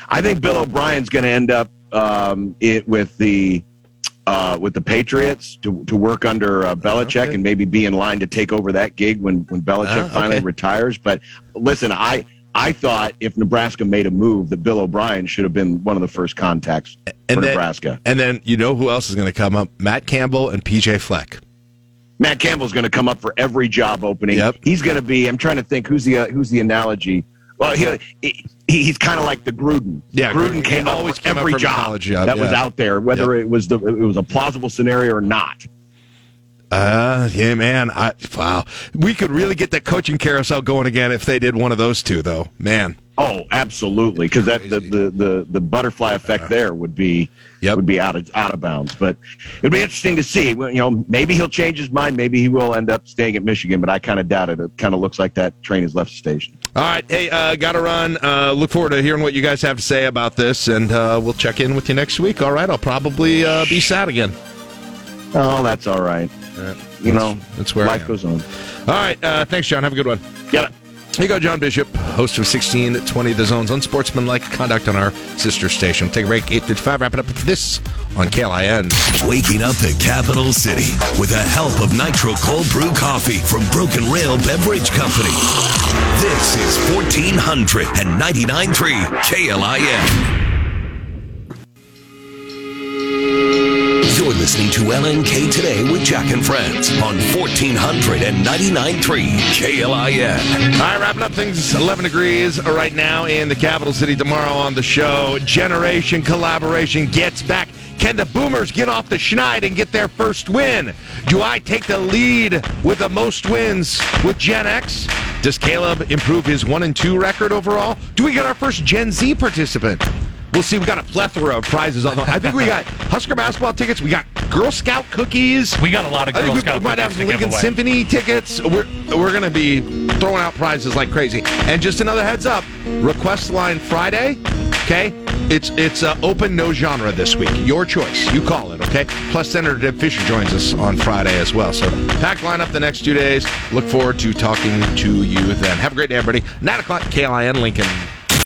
I think Bill O'Brien's going to end up um, it with the uh, with the Patriots to, to work under uh, Belichick and maybe be in line to take over that gig when when Belichick Ah, finally retires. But listen, I I thought if Nebraska made a move, that Bill O'Brien should have been one of the first contacts for then, Nebraska. And then you know who else is going to come up? Matt Campbell and PJ Fleck. Matt Campbell's going to come up for every job opening. Yep. He's going to be. I'm trying to think who's the uh, who's the analogy. Well, he, he he's kind of like the Gruden. Yeah, Gruden Gruden came up always came every job, job, that was out there, whether it was the it was a plausible scenario or not. Uh, yeah, man. I, wow. We could really get that coaching carousel going again if they did one of those two, though. Man. Oh, absolutely, because that the, the, the, the butterfly effect there would be would be out of out of bounds. But it'd be interesting to see. You know, maybe he'll change his mind. Maybe he will end up staying at Michigan. But I kind of doubt it. It kind of looks like that train has left the station. All right. Hey, uh, got to run. Uh, look forward to hearing what you guys have to say about this, and uh, we'll check in with you next week. All right. I'll probably uh, be sad again. Oh, that's all right. All right. you know, that's where life goes on. All right. Uh, thanks, John. Have a good one. Get it. Here you go, John Bishop, host of 1620 The Zone's unsportsmanlike conduct on our sister station. Take a break, 855. Wrap it up with this on KLIN. Waking up the capital city with the help of Nitro Cold Brew Coffee from Broken Rail Beverage Company. This is 1499.3 KLIN. You're listening to LNK Today with Jack and Fritz on 1499.3 KLIN. All right, wrapping up things. 11 degrees right now in the capital city. Tomorrow on the show, Generation Collaboration gets back. Can the Boomers get off the schneid and get their first win? Do I take the lead with the most wins with Gen X? Does Caleb improve his one and two record overall? Do we get our first Gen Z participant? We'll see. We got a plethora of prizes on. The, I think we got Husker basketball tickets. We got Girl Scout cookies. We got a lot of I think Girl we, Scout we might have cookies to give Lincoln. Symphony tickets. We're we're gonna be throwing out prizes like crazy. And just another heads up: request line Friday. Okay, it's it's uh, open no genre this week. Your choice. You call it. Okay. Plus, Senator Deb Fischer joins us on Friday as well. So packed lineup the next two days. Look forward to talking to you then. Have a great day, everybody. Nine o'clock, KLIN Lincoln.